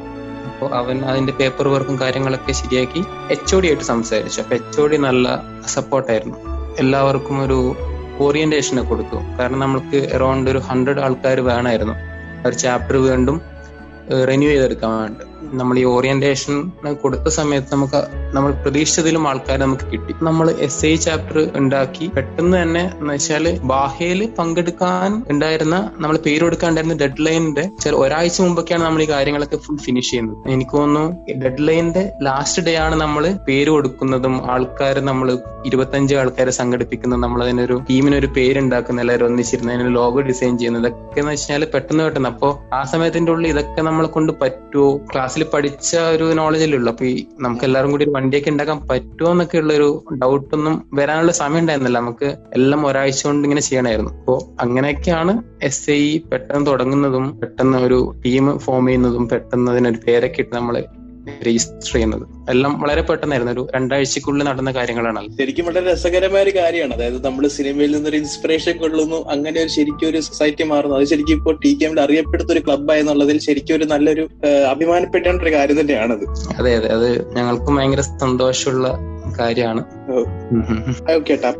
അപ്പോൾ അവൻ അതിന്റെ പേപ്പർ വർക്കും കാര്യങ്ങളൊക്കെ ശരിയാക്കി എച്ച് ഒ ഡി ആയിട്ട് സംസാരിച്ചു. അപ്പൊ എച്ച് ഒ ഡി നല്ല സപ്പോർട്ടായിരുന്നു എല്ലാവർക്കും ഒരു ഓറിയന്റേഷൻ കൊടുത്തു. കാരണം നമ്മൾക്ക് അറൌണ്ട് ഒരു ഹൺഡ്രഡ് ആൾക്കാർ വേണമായിരുന്നു. ഒരു ചാപ്റ്റർ വീണ്ടും റിന്യൂ ചെയ്തെടുക്കാൻ വേണ്ടി നമ്മൾ ഈ ഓറിയന്റേഷൻ കൊടുത്ത സമയത്ത് നമുക്ക് നമ്മൾ പ്രതീക്ഷിച്ചതിലും ആൾക്കാർ നമുക്ക് കിട്ടി. നമ്മൾ എസ് ഐ ചാപ്റ്റർ ഉണ്ടാക്കി പെട്ടെന്ന് തന്നെ എന്ന് വെച്ചാൽ ബാഹയിൽ പങ്കെടുക്കാൻ ഉണ്ടായിരുന്ന നമ്മൾ പേര് കൊടുക്കാണ്ടായിരുന്ന ഡെഡ് ലൈനിന്റെ ചില ഒരാഴ്ച മുമ്പൊക്കെയാണ് നമ്മൾ ഈ കാര്യങ്ങളൊക്കെ ഫുൾ ഫിനിഷ് ചെയ്യുന്നത്. എനിക്ക് തോന്നുന്നു ഡെഡ് ലൈനിന്റെ ലാസ്റ്റ് ഡേ ആണ് നമ്മൾ പേര് കൊടുക്കുന്നതും ആൾക്കാർ നമ്മൾ ഇരുപത്തഞ്ച് ആൾക്കാരെ സംഘടിപ്പിക്കുന്നത് നമ്മൾ അതിനൊരു ടീമിനൊരു പേരുണ്ടാക്കുന്ന എല്ലാവരും ഒന്നിച്ചിരുന്ന അതിന് ലോഗോ ഡിസൈൻ ചെയ്യുന്നത് ഇതൊക്കെ എന്ന് വെച്ചാൽ പെട്ടെന്ന് പെട്ടെന്ന്. അപ്പോ ആ സമയത്തിന്റെ ഉള്ളിൽ ഇതൊക്കെ നമ്മളെ കൊണ്ട് പറ്റുമോ ക്ലാസ്സിൽ പഠിച്ച ഒരു നോളജല്ലേ ഉള്ളൂ. അപ്പൊ ഈ നമുക്ക് എല്ലാവരും കൂടി ഒരു വണ്ടിയൊക്കെ ഉണ്ടാക്കാൻ പറ്റുമോ എന്നൊക്കെ ഉള്ള ഒരു ഡൗട്ട് ഒന്നും വരാനുള്ള സമയം ഉണ്ടായിരുന്നില്ല. നമുക്ക് എല്ലാം ഒരാഴ്ച കൊണ്ട് ഇങ്ങനെ ചെയ്യണമായിരുന്നു. അപ്പോ അങ്ങനെയൊക്കെയാണ് എസ് ഐ പെട്ടെന്ന് തുടങ്ങുന്നതും പെട്ടെന്ന് ഒരു ടീം ഫോം ചെയ്യുന്നതും പെട്ടെന്ന് അതിനൊരു പേരൊക്കെ ഇട്ട് രജിസ്റ്റർ ചെയ്യുന്നത്. എല്ലാം വളരെ പെട്ടെന്നായിരുന്നു. ഒരു രണ്ടാഴ്ചക്കുള്ളിൽ നടന്ന കാര്യങ്ങളാണ് ശരിക്കും വളരെ രസകരമായ ഒരു കാര്യമാണ്. അതായത് നമ്മൾ സിനിമയിൽ നിന്നൊരു ഇൻസ്പിറേഷൻ കൊള്ളുന്നു അങ്ങനെ ഒരു ശരിക്കും ഒരു സൊസൈറ്റി മാറുന്നു. അത് ശരിക്കും ഇപ്പോൾ ടി കെ അറിയപ്പെടുത്ത ഒരു ക്ലബ്ബായി എന്നുള്ളതിൽ ശരിക്കും ഒരു നല്ലൊരു അഭിമാനപ്പെട്ട അഭിമാനപ്പെടേണ്ട ഒരു കാര്യം തന്നെയാണത്. അതെ അതെ. അത് ഞങ്ങൾക്കും ഭയങ്കര സന്തോഷമുള്ള കാര്യമാണ്.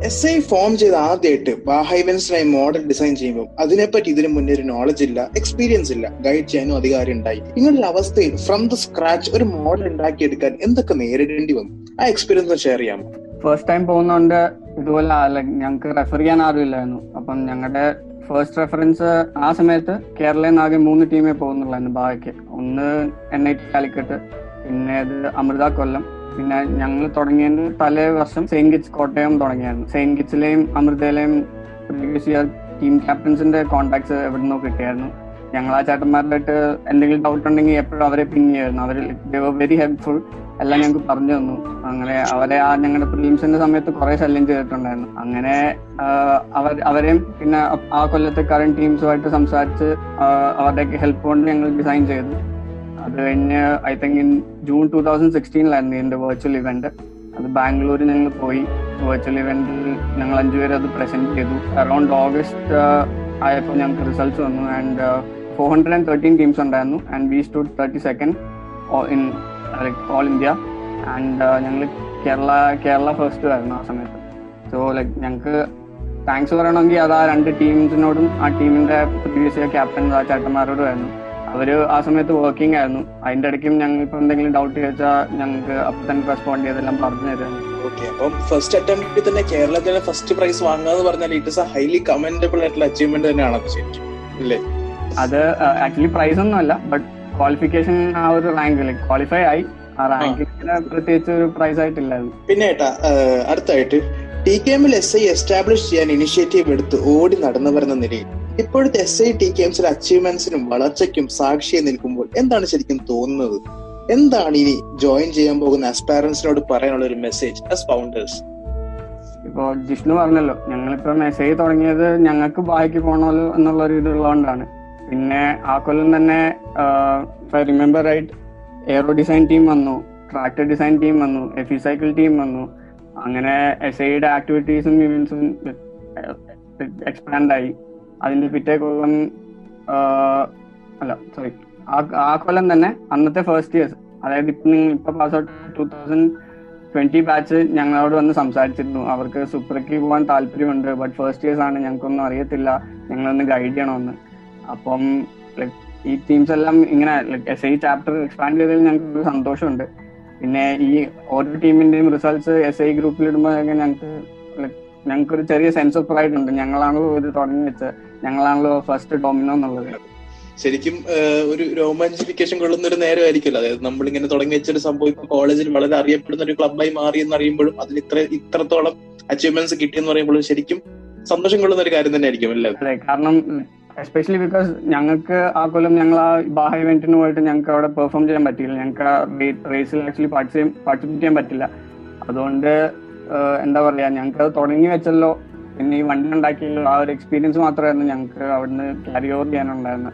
എസ് ഐ ഫോം ചെയ്ത് ആദ്യമായിട്ട് ബാഹൈവൻസിനായി മോഡൽ ഡിസൈൻ ചെയ്യുമ്പോൾ അതിനെപ്പറ്റി ഇതിനു മുന്നേ ഒരു നോളജ് ഇല്ല എക്സ്പീരിയൻസ് ഇല്ല. ഗൈഡ് ചെയ്യാനും അധികാരം ഉണ്ടായി ഇങ്ങനെയുള്ള അവസ്ഥയിൽ ഫ്രം ദ സ്ക്രാച്ച് ഒരു മോഡൽ ഉണ്ടാക്കിയെടുക്കാൻ എന്തൊക്കെ നേരിടേണ്ടി വന്നു? ആ എക്സ്പീരിയൻസ് ഷെയർ ചെയ്യാമോ? ഫസ്റ്റ് ടൈം പോകുന്നോണ്ട് ഇതുപോലെ ഞങ്ങൾക്ക് റെഫർ ചെയ്യാൻ ആരുമില്ലായിരുന്നു അപ്പം ഞങ്ങളുടെ ഫസ്റ്റ് റെഫറൻസ് ആ സമയത്ത് കേരളയിൽ നിന്ന് ആകെ മൂന്ന് ടീമേ പോകുന്നുള്ളായിരുന്നു ബാക്കി ഒന്ന് എൻ ഐ ടി കാലിക്കട്ട് പിന്നെ ഇത് അമൃത കൊല്ലം പിന്നെ ഞങ്ങൾ തുടങ്ങിയത് തലേ വർഷം സെയിൻ കിറ്റ്സ് കോട്ടയം തുടങ്ങിയാണ്. സെയിൻ കിറ്റ്സിലെയും അമൃതയിലെയും പ്രീവിയസ് ഇയർ ടീം ക്യാപ്റ്റൻസിന്റെ കോൺടാക്ട്സ് എവിടെ നിന്നോ കിട്ടിയായിരുന്നു. ഞങ്ങൾ ആ ചേട്ടന്മാരുടെ എന്തെങ്കിലും ഡൗട്ട് ഉണ്ടെങ്കിൽ എപ്പോഴും അവരെ പിങ് ചെയ്യായിരുന്നു അവർ വെരി ഹെൽപ്ഫുൾ എല്ലാം ഞങ്ങൾക്ക് പറഞ്ഞു തന്നു. അങ്ങനെ അവരെ ആ ഞങ്ങളുടെ പ്രീംസിന്റെ സമയത്ത് കുറെ ശല്യം ചെയ്തിട്ടുണ്ടായിരുന്നു. അങ്ങനെ അവർ അവരെയും പിന്നെ ആ കൊല്ലത്തെ കറണ്ട് ടീംസുമായിട്ട് സംസാരിച്ച് അവരുടെയൊക്കെ ഹെൽപ്പ് കൊണ്ട് ഞങ്ങൾ ഡിസൈൻ ചെയ്തു. അത് കഴിഞ്ഞ് I think in June two thousand സിക്സ്റ്റീനിലായിരുന്നു ഇതിന്റെ വെർച്വൽ ഇവന്റ് അത് ബാംഗ്ലൂരിൽ ഞങ്ങൾ പോയി. വെർച്വൽ ഇവന്റിൽ ഞങ്ങൾ അഞ്ചുപേര് അത് പ്രസന്റ് ചെയ്തു. അറൌണ്ട് ഓഗസ്റ്റ് ആയപ്പോൾ ഞങ്ങൾക്ക് റിസൾട്ട്സ് വന്നു. And four hundred and thirteen teams ഉണ്ടായിരുന്നു. And we stood thirty second in like all India and ഞങ്ങൾ കേരള കേരള ഫസ്റ്റ് ആയിരുന്നു ആ സമയത്ത്. സോ ലൈക് ഞങ്ങൾക്ക് താങ്ക്സ് പറയണമെങ്കിൽ അത് ആ രണ്ട് ടീംസിനോടും ആ ടീമിന്റെ പ്രീവിയസ് ഇയർ ക്യാപ്റ്റൻ ആ ചേട്ടന്മാരോടും ആയിരുന്നു. അവർ ആ സമയത്ത് വർക്കിംഗ് ആയിരുന്നു. അതിന്റെ ഇടയ്ക്കും ഞങ്ങൾ ഇപ്പൊ എന്തെങ്കിലും ഡൗട്ട് ചോദിച്ചാൽ ഞങ്ങൾക്ക് അപ്പൊ തന്നെ റെസ്പോണ്ട് ചെയ്തെല്ലാം പറഞ്ഞു ഓക്കെ അപ്പം ഫസ്റ്റ് അറ്റംപ്റ്റിൽ തന്നെ കേരളത്തിലെ ഫസ്റ്റ് പ്രൈസ് വാങ്ങുക എന്ന് പറഞ്ഞാൽ it is a highly commendable ആയിട്ടുള്ള അച്ചീവ്മെന്റ് തന്നെയാണ് അത് ശരിക്കും ഇല്ലേ? അത് ആക്ച്വലി പ്രൈസ് ഒന്നും അല്ല ബട്ട് ക്വാളിഫിക്കേഷൻ ആ ഒരു റാങ്കിൽ ക്വാളിഫൈ ആയി. ആ റാങ്കിൽ പ്രത്യേകിച്ച് ഒരു പ്രൈസ് ആയിട്ടില്ല പിന്നെ ഏട്ടാ അടുത്തായിട്ട് ടി കെ എമ്മിൽ എസ് ഐ എസ്റ്റാബ്ലിഷ് ചെയ്യാൻ ഇനിഷ്യേറ്റീവ് എടുത്ത് ഓടി നടന്നവരെന്ന നിലയിൽ ഇപ്പോഴത്തെ എസ് ഐ ടി കെ എംസിലെ അച്ചീവ്മെന്റ്സിനും വളർച്ചയ്ക്കും സാക്ഷിയെ നിൽക്കുമ്പോൾ എന്താണ് ശരിക്കും തോന്നുന്നത്? എന്താണ് ഇനി ജോയിൻ ചെയ്യാൻ പോകുന്ന അസ്പാരൻസിനോട് പറയാനുള്ള ഒരു മെസ്സേജ് ആസ് ഫൗണ്ടേഴ്സ് ഇപ്പോ ജിഷ്ണു പറഞ്ഞല്ലോ ഞങ്ങളിപ്പോ മെസ്സേജ് തുടങ്ങിയത് ഞങ്ങൾക്ക് ബാക്കി പോകണമല്ലോ എന്നുള്ള ഒരു ഇതുള്ളതുകൊണ്ടാണ് പിന്നെ ആ കൊല്ലം തന്നെ remember right aero design team വന്നു ട്രാക്ടർ ഡിസൈൻ ടീം വന്നു എഫി സൈക്കിൾ ടീം വന്നു. അങ്ങനെ എസ് ഐയുടെ ആക്ടിവിറ്റീസും ഇവന്റ്സും എക്സ്പാൻഡ് ആയി. അതിന്റെ പിറ്റേ കൊല്ലം അല്ല സോറി ആ കൊല്ലം തന്നെ അന്നത്തെ ഫസ്റ്റ് ഇയേഴ്സ് അതായത് ഇപ്പൊ നിങ്ങൾ ഇപ്പൊ pass out two thousand twenty batch ഞങ്ങളോട് വന്ന് സംസാരിച്ചിരുന്നു. അവർക്ക് സൂപ്പർക്ക് പോകാൻ താല്പര്യമുണ്ട് ബട്ട് ഫസ്റ്റ് ഇയേഴ്സ് ആണ് ഞങ്ങൾക്കൊന്നും അറിയത്തില്ല. ഞങ്ങളൊന്ന് ഗൈഡ് ചെയ്യണമെന്ന് അപ്പം ഈ ടീംസ് എല്ലാം ഇങ്ങനെ എസ് ഐ ചാപ്റ്റർ എക്സ്പാൻഡ് ചെയ്തതിൽ ഞങ്ങൾക്ക് ഒരു സന്തോഷമുണ്ട്. പിന്നെ ഈ ഓരോ ടീമിന്റെയും റിസൾട്ട്സ് എസ് ഐ ഗ്രൂപ്പിൽ ഇടുമ്പോൾ ഞങ്ങൾക്ക് ലൈക് ഞങ്ങൾക്ക് ഒരു ചെറിയ സെൻസ് ഓഫ് പ്രൈഡ് ഉണ്ട്. ഞങ്ങളാണല്ലോ ഇത് തുടങ്ങി വെച്ചത്. ഞങ്ങളാണല്ലോ ഫസ്റ്റ് ഡോമിനോ എന്നുള്ളത്. ശരിക്കും ഒരു രോമാഞ്ചിഫിക്കേഷൻ കൊള്ളുന്ന ഒരു നേരമായിരിക്കുമല്ലോ. അതായത് നമ്മളിങ്ങനെ തുടങ്ങി വെച്ചൊരു സംഭവം ഇപ്പൊ കോളേജിൽ വളരെ അറിയപ്പെടുന്ന ഒരു ക്ലബായി മാറി എന്ന് അറിയുമ്പോഴും അതിന് ഇത്ര ഇത്രത്തോളം അച്ചീവ്മെന്റ്സ് കിട്ടിയെന്ന് പറയുമ്പോഴും ശരിക്കും സന്തോഷം കൊള്ളുന്ന ഒരു കാര്യം തന്നെ ആയിരിക്കും അല്ലേ കാരണം എസ്പെഷ്യലി ബിക്കോസ് ഞങ്ങൾക്ക് ആ കൊല്ലം ഞങ്ങൾ ആ ബാഹ ഇവന്റിന് പോയിട്ട് ഞങ്ങൾക്ക് അവിടെ പെർഫോം ചെയ്യാൻ പറ്റിയില്ല. ഞങ്ങൾക്ക് ആ റേസിൽ ആക്ച്വലി പാർട്ടിസിപ്പേറ്റ് ചെയ്യാൻ പറ്റില്ല. അതുകൊണ്ട് എന്താ പറയാ ഞങ്ങൾക്ക് അത് തുടങ്ങി വെച്ചല്ലോ. പിന്നെ ഈ വണ്ടി ഉണ്ടാക്കിയല്ലോ. ആ ഒരു എക്സ്പീരിയൻസ് മാത്രമായിരുന്നു ഞങ്ങൾക്ക് അവിടുന്ന് ക്യാരി ഓവർ ചെയ്യാനുണ്ടായിരുന്നത്.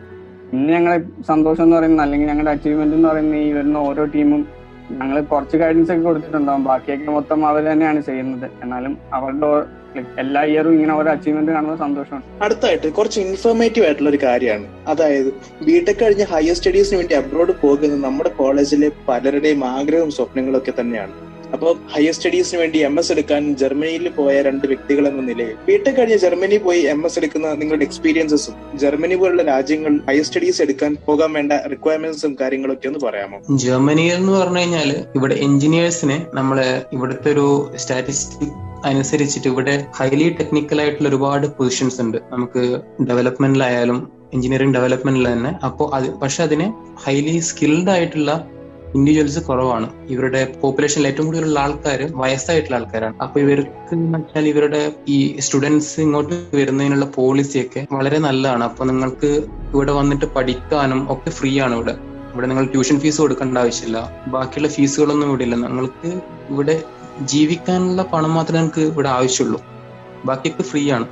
പിന്നെ ഞങ്ങളെ സന്തോഷം എന്ന് പറയുന്നത് അല്ലെങ്കിൽ ഞങ്ങളുടെ അച്ചീവ്മെന്റ് എന്ന് പറയുന്നത് ഈ വരുന്ന ഓരോ ടീമും ഞങ്ങൾ കുറച്ച് ഗൈഡൻസ് ഒക്കെ കൊടുത്തിട്ടുണ്ടാവും. ബാക്കിയൊക്കെ മൊത്തം അവർ തന്നെയാണ് ചെയ്യുന്നത്. എന്നാലും അവരുടെ എല്ലാ ഇയറും ഇങ്ങനെ ഓരോ അച്ചീവ്മെന്റ് കാണുമ്പോൾ സന്തോഷമാണ്. അടുത്തായിട്ട് കുറച്ച് ഇൻഫോർമേറ്റീവ് ആയിട്ടുള്ള ഒരു കാര്യമാണ്. അതായത് ബിടെക് കഴിഞ്ഞ് ഹയർ സ്റ്റഡീസിന് വേണ്ടി അബ്രോഡ് പോകുന്നത് നമ്മുടെ കോളേജിലെ പലരുടെയും ആഗ്രഹവും സ്വപ്നങ്ങളും ഒക്കെ തന്നെയാണ്. അപ്പോൾ ഹയർ സ്റ്റഡീസിന് വേണ്ടി എം എസ് എടുക്കാൻ ജർമ്മനിയിൽ പോയ രണ്ട് വ്യക്തികൾ എന്ന നിലയിൽ ബിടെക് കഴിഞ്ഞ് ജർമ്മനി പോയി എം എസ് എടുക്കുന്ന നിങ്ങളുടെ എക്സ്പീരിയൻസസും ജർമ്മനി പോലുള്ള രാജ്യങ്ങൾ ഹയർ സ്റ്റഡീസ് എടുക്കാൻ പോകാൻ വേണ്ട റിക്വയർമെന്റ്സും കാര്യങ്ങളൊക്കെ ഒന്ന് പറയാമോ? ജർമ്മനി എന്ന് പറഞ്ഞു കഴിഞ്ഞാൽ ഇവിടെ എഞ്ചിനീയേഴ്സിനെ നമ്മൾ ഇവിടുത്തെ ഒരു സ്റ്റാറ്റിസ്റ്റിക് അനുസരിച്ചിട്ട് ഇവിടെ ഹൈലി ടെക്നിക്കൽ ആയിട്ടുള്ള ഒരുപാട് പൊസിഷൻസ് ഉണ്ട്. നമുക്ക് ഡെവലപ്മെന്റിലായാലും എഞ്ചിനീയറിംഗ് ഡെവലപ്മെന്റിൽ തന്നെ. അപ്പോൾ അത് പക്ഷെ അതിന് ഹൈലി സ്കിൽഡ് ആയിട്ടുള്ള ഇൻഡിവിജ്വൽസ് കുറവാണ്. ഇവരുടെ പോപ്പുലേഷനിൽ ഏറ്റവും കൂടുതലുള്ള ആൾക്കാർ വയസ്സായിട്ടുള്ള ആൾക്കാരാണ്. അപ്പൊ ഇവർക്ക് വെച്ചാൽ ഇവരുടെ ഈ സ്റ്റുഡൻസ് ഇങ്ങോട്ട് വരുന്നതിനുള്ള പോളിസിയൊക്കെ വളരെ നല്ലതാണ്. അപ്പൊ നിങ്ങൾക്ക് ഇവിടെ വന്നിട്ട് പഠിക്കാനും ഒക്കെ ഫ്രീ ആണ് ഇവിടെ. ഇവിടെ നിങ്ങൾ ട്യൂഷൻ ഫീസ് കൊടുക്കേണ്ട ആവശ്യമില്ല. ബാക്കിയുള്ള ഫീസുകളൊന്നും ഇവിടെ ഇല്ല. നിങ്ങൾക്ക് ഇവിടെ ജീവിക്കാനുള്ള പണം മാത്രമേ നിങ്ങൾക്ക് ഇവിടെ ആവശ്യമുള്ളൂ. ബാക്കിയൊക്കെ ഫ്രീ ആണ്.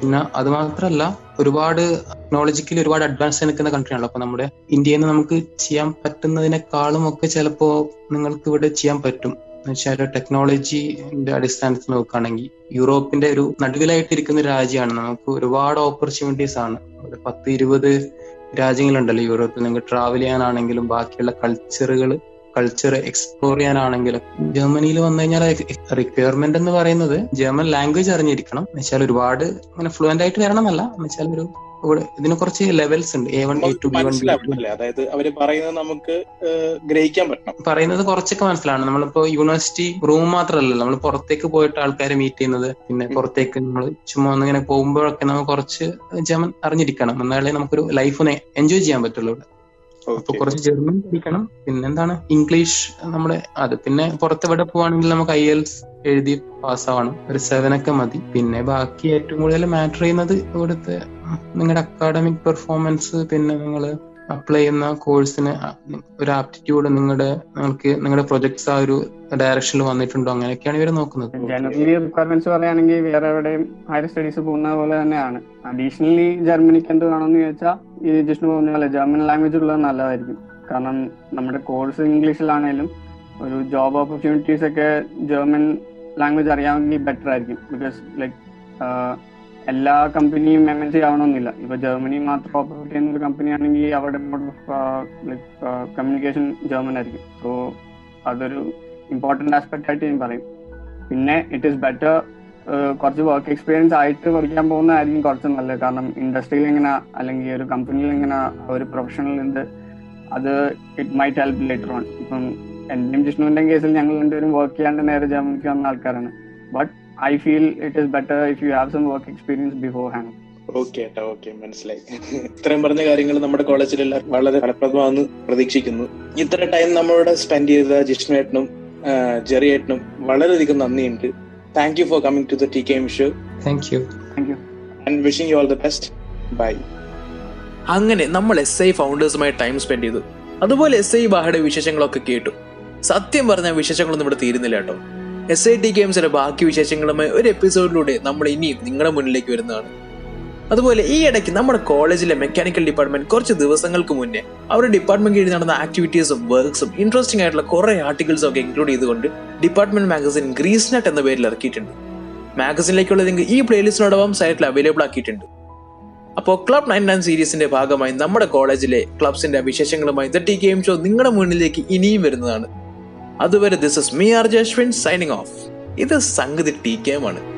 പിന്നെ അത് മാത്രമല്ല ഒരുപാട് ടെക്നോളജിക്കലി ഒരുപാട് അഡ്വാൻസ് നിൽക്കുന്ന കൺട്രിയാണല്ലോ അപ്പൊ നമ്മുടെ ഇന്ത്യയിൽ നിന്ന് നമുക്ക് ചെയ്യാൻ പറ്റുന്നതിനേക്കാളും ഒക്കെ ചിലപ്പോ നിങ്ങൾക്ക് ഇവിടെ ചെയ്യാൻ പറ്റും. എന്നുവെച്ചാൽ ടെക്നോളജിന്റെ അടിസ്ഥാനത്തിൽ നോക്കുകയാണെങ്കിൽ യൂറോപ്പിന്റെ ഒരു നടുവിലായിട്ടിരിക്കുന്ന രാജ്യമാണ്. നമുക്ക് ഒരുപാട് ഓപ്പർച്യൂണിറ്റീസ് ആണ്. ഒരു പത്ത് ഇരുപത് രാജ്യങ്ങളുണ്ടല്ലോ യൂറോപ്പിൽ. നിങ്ങൾക്ക് ട്രാവൽ ചെയ്യാനാണെങ്കിലും ബാക്കിയുള്ള കൾച്ചറുകൾ കൾച്ചർ എക്സ്പ്ലോർ ചെയ്യാനാണെങ്കിലും. ജർമ്മനിയിൽ വന്നു കഴിഞ്ഞാൽ റിക്വയർമെന്റ് എന്ന് പറയുന്നത് ജർമ്മൻ ലാംഗ്വേജ് അറിഞ്ഞിരിക്കണം. എന്ന് വെച്ചാൽ ഒരുപാട് അങ്ങനെ ഫ്ലുവന്റ് ആയിട്ട് വരണമെന്നല്ല. എന്ന് വെച്ചാൽ ഒരു ഇവിടെ ഇതിന് കുറച്ച് ലെവൽസ് ഉണ്ട്. A one A two B one അതായത് അവർ പറയുന്നത് നമുക്ക് ഗ്രഹിക്കാൻ പറ്റണം. പറയുന്നത് കുറച്ചൊക്കെ മനസ്സിലാണ്. നമ്മളിപ്പോ യൂണിവേഴ്സിറ്റി റൂം മാത്രമല്ല നമ്മൾ പുറത്തേക്ക് പോയിട്ട് ആൾക്കാരെ മീറ്റ് ചെയ്യുന്നത്. പിന്നെ പുറത്തേക്ക് നമ്മൾ ചുമ്മാ ഒന്നിങ്ങനെ പോകുമ്പോഴൊക്കെ നമ്മൾ കുറച്ച് ജർമ്മൻ അറിഞ്ഞിരിക്കണം. എന്നാലേ നമുക്കൊരു ലൈഫിനെ എൻജോയ് ചെയ്യാൻ പറ്റുള്ളൂ ഇവിടെ. അപ്പൊ കുറച്ച് ജർമ്മൻ പഠിക്കണം. പിന്നെന്താണ്? ഇംഗ്ലീഷ് നമ്മുടെ അത്. പിന്നെ പുറത്തെവിടെ പോവാണെങ്കിൽ നമുക്ക് ഐ എൽസ് എഴുതി പാസ്സാവണം. ഒരു സെവൻ ഒക്കെ മതി. പിന്നെ ബാക്കി ഏറ്റവും കൂടുതൽ മാറ്റർ ചെയ്യുന്നത് ഇവിടുത്തെ നിങ്ങളുടെ അക്കാഡമിക് പെർഫോമൻസ് പിന്നെ നിങ്ങൾ അപ്ലൈ ചെയ്യുന്ന കോഴ്സിന് ഒരു ആപ്റ്റിറ്റ്യൂഡ് നിങ്ങളുടെ നിങ്ങൾക്ക് നിങ്ങളുടെ പ്രൊജക്ട്സ് ആ ഒരു ഡയറക്ഷനിൽ വന്നിട്ടുണ്ടോ? അങ്ങനെയൊക്കെയാണ് ഇവർ നോക്കുന്നത്. ജനറലി റിക്വയർമെന്റ്സ് പറയുകയാണെങ്കിൽ വേറെ എവിടെയും ഹയർ സ്റ്റഡീസ് പോകുന്ന പോലെ തന്നെയാണ്. അഡീഷണലി ജർമ്മനിക്ക് എന്ത് വേണമെന്ന് ചോദിച്ചാൽ ഈ പറഞ്ഞ പോലെ ജർമ്മൻ ലാംഗ്വേജ് ഉള്ളത് നല്ലതായിരിക്കും. കാരണം നമ്മുടെ കോഴ്സ് ഇംഗ്ലീഷിലാണേലും ഒരു ജോബ് ഓപ്പർച്യൂണിറ്റീസ് ഒക്കെ ജർമ്മൻ ലാംഗ്വേജ് അറിയാമെങ്കിൽ ബെറ്റർ ആയിരിക്കും. ബിക്കോസ് ലൈക്ക് എല്ലാ കമ്പനിയും എം എൻ സി ആവണമെന്നില്ല ഇപ്പൊ ജർമ്മനി മാത്രം ഓപ്പറേറ്റ് ചെയ്യുന്ന ഒരു കമ്പനി ആണെങ്കിൽ അവിടെ ലൈക്ക് കമ്മ്യൂണിക്കേഷൻ ജർമ്മൻ ആയിരിക്കും. സോ അതൊരു ഇമ്പോർട്ടന്റ് ആസ്പെക്ട് ആയിട്ട് ഞാൻ പറയും. പിന്നെ ഇറ്റ് ഈസ് ബെറ്റർ കുറച്ച് വർക്ക് എക്സ്പീരിയൻസ് ആയിട്ട് പഠിക്കാൻ പോകുന്നതായിരിക്കും കുറച്ച് നല്ലത്. കാരണം ഇൻഡസ്ട്രിയിൽ എങ്ങനെ അല്ലെങ്കിൽ ഒരു കമ്പനിയിൽ എങ്ങനെ ഒരു പ്രൊഫഷണൽ ഉണ്ട് അത് it might help later on ഇപ്പം എന്റെയും ജിഷ്ണുവിന്റെ കേസിൽ ഞങ്ങൾ രണ്ടുപേരും വർക്ക് ചെയ്യാണ്ട് നേരെ ജർമ്മനിക്ക് വന്ന ആൾക്കാരാണ്. But I feel it is better if you have some work experience beforehand okay ഏട്ടാ ഓക്കെ മനസ്സിലായി. ഇത്രയും പറഞ്ഞ കാര്യങ്ങൾ നമ്മുടെ കോളേജിലെല്ലാം വളരെ ഫലപ്രദമാണെന്ന് പ്രതീക്ഷിക്കുന്നു. ഇത്ര ടൈം നമ്മളോട് സ്പെൻഡ് ചെയ്ത ജിഷ്ണുവേട്ടനും ജെറിയേട്ടനും വളരെയധികം നന്ദിയുണ്ട്. Thank you for coming to the T K M show thank you thank you and wishing you all the best bye അങ്ങനെ നമ്മൾ എസ് ഐ ഫൗണ്ടേഴ്സുമായി ടൈം സ്പെൻഡ് ചെയ്തു. അതുപോലെ എസ് ഐ ബാഹയുടെ വിശേഷങ്ങളൊക്കെ കേട്ടു. സത്യം പറഞ്ഞ വിശേഷങ്ങളൊന്നും ഇവിടെ തീരുന്നില്ല കേട്ടോ. എസ് ഐ ടി ഗെയിംസിന്റെ ബാക്കി വിശേഷങ്ങളുമായി ഒരു എപ്പിസോഡിലൂടെ നമ്മൾ ഇനിയും നിങ്ങളുടെ മുന്നിലേക്ക് വരുന്നതാണ്. അതുപോലെ ഈ ഇടയ്ക്ക് നമ്മുടെ കോളേജിലെ മെക്കാനിക്കൽ ഡിപ്പാർട്ട്മെന്റ് കുറച്ച് ദിവസങ്ങൾക്ക് മുന്നേ അവരുടെ ഡിപ്പാർട്ട്മെന്റ് കീഴിൽ നടന്ന ആക്ടിവിറ്റീസും വർക്ക്സും ഇൻട്രസ്റ്റിംഗ് ആയിട്ടുള്ള കുറെ ആർട്ടിക്കിൾസും ഒക്കെ ഇൻക്ലൂഡ് ചെയ്തുകൊണ്ട് ഡിപ്പാർട്ട്മെന്റ് മാഗസിൻ ഗ്രീസ് നട്ട് എന്ന പേരിൽ ഇറക്കിയിട്ടുണ്ട്. മാഗസിനിലേക്കുള്ള ലിങ്ക് ഈ പ്ലേലിസ്റ്റിനോടൊപ്പം സൈറ്റിൽ അവൈലബിൾ ആക്കിയിട്ടുണ്ട്. അപ്പോൾ ക്ലബ് നയൻ നയൻ സീരീസിന്റെ ഭാഗമായി നമ്മുടെ കോളേജിലെ ക്ലബ്സിന്റെ വിശേഷങ്ങളുമായി ദ ടി ഗെയിം ഷോ നിങ്ങളുടെ മുന്നിലേക്ക് ഇനിയും വരുന്നതാണ്. അതുവരെ ദിസ് ഇസ് മീ ആർ ജശ്വിൻ സൈനിങ് ഓഫ് ഇത് സംഗതി ടി ആണ്.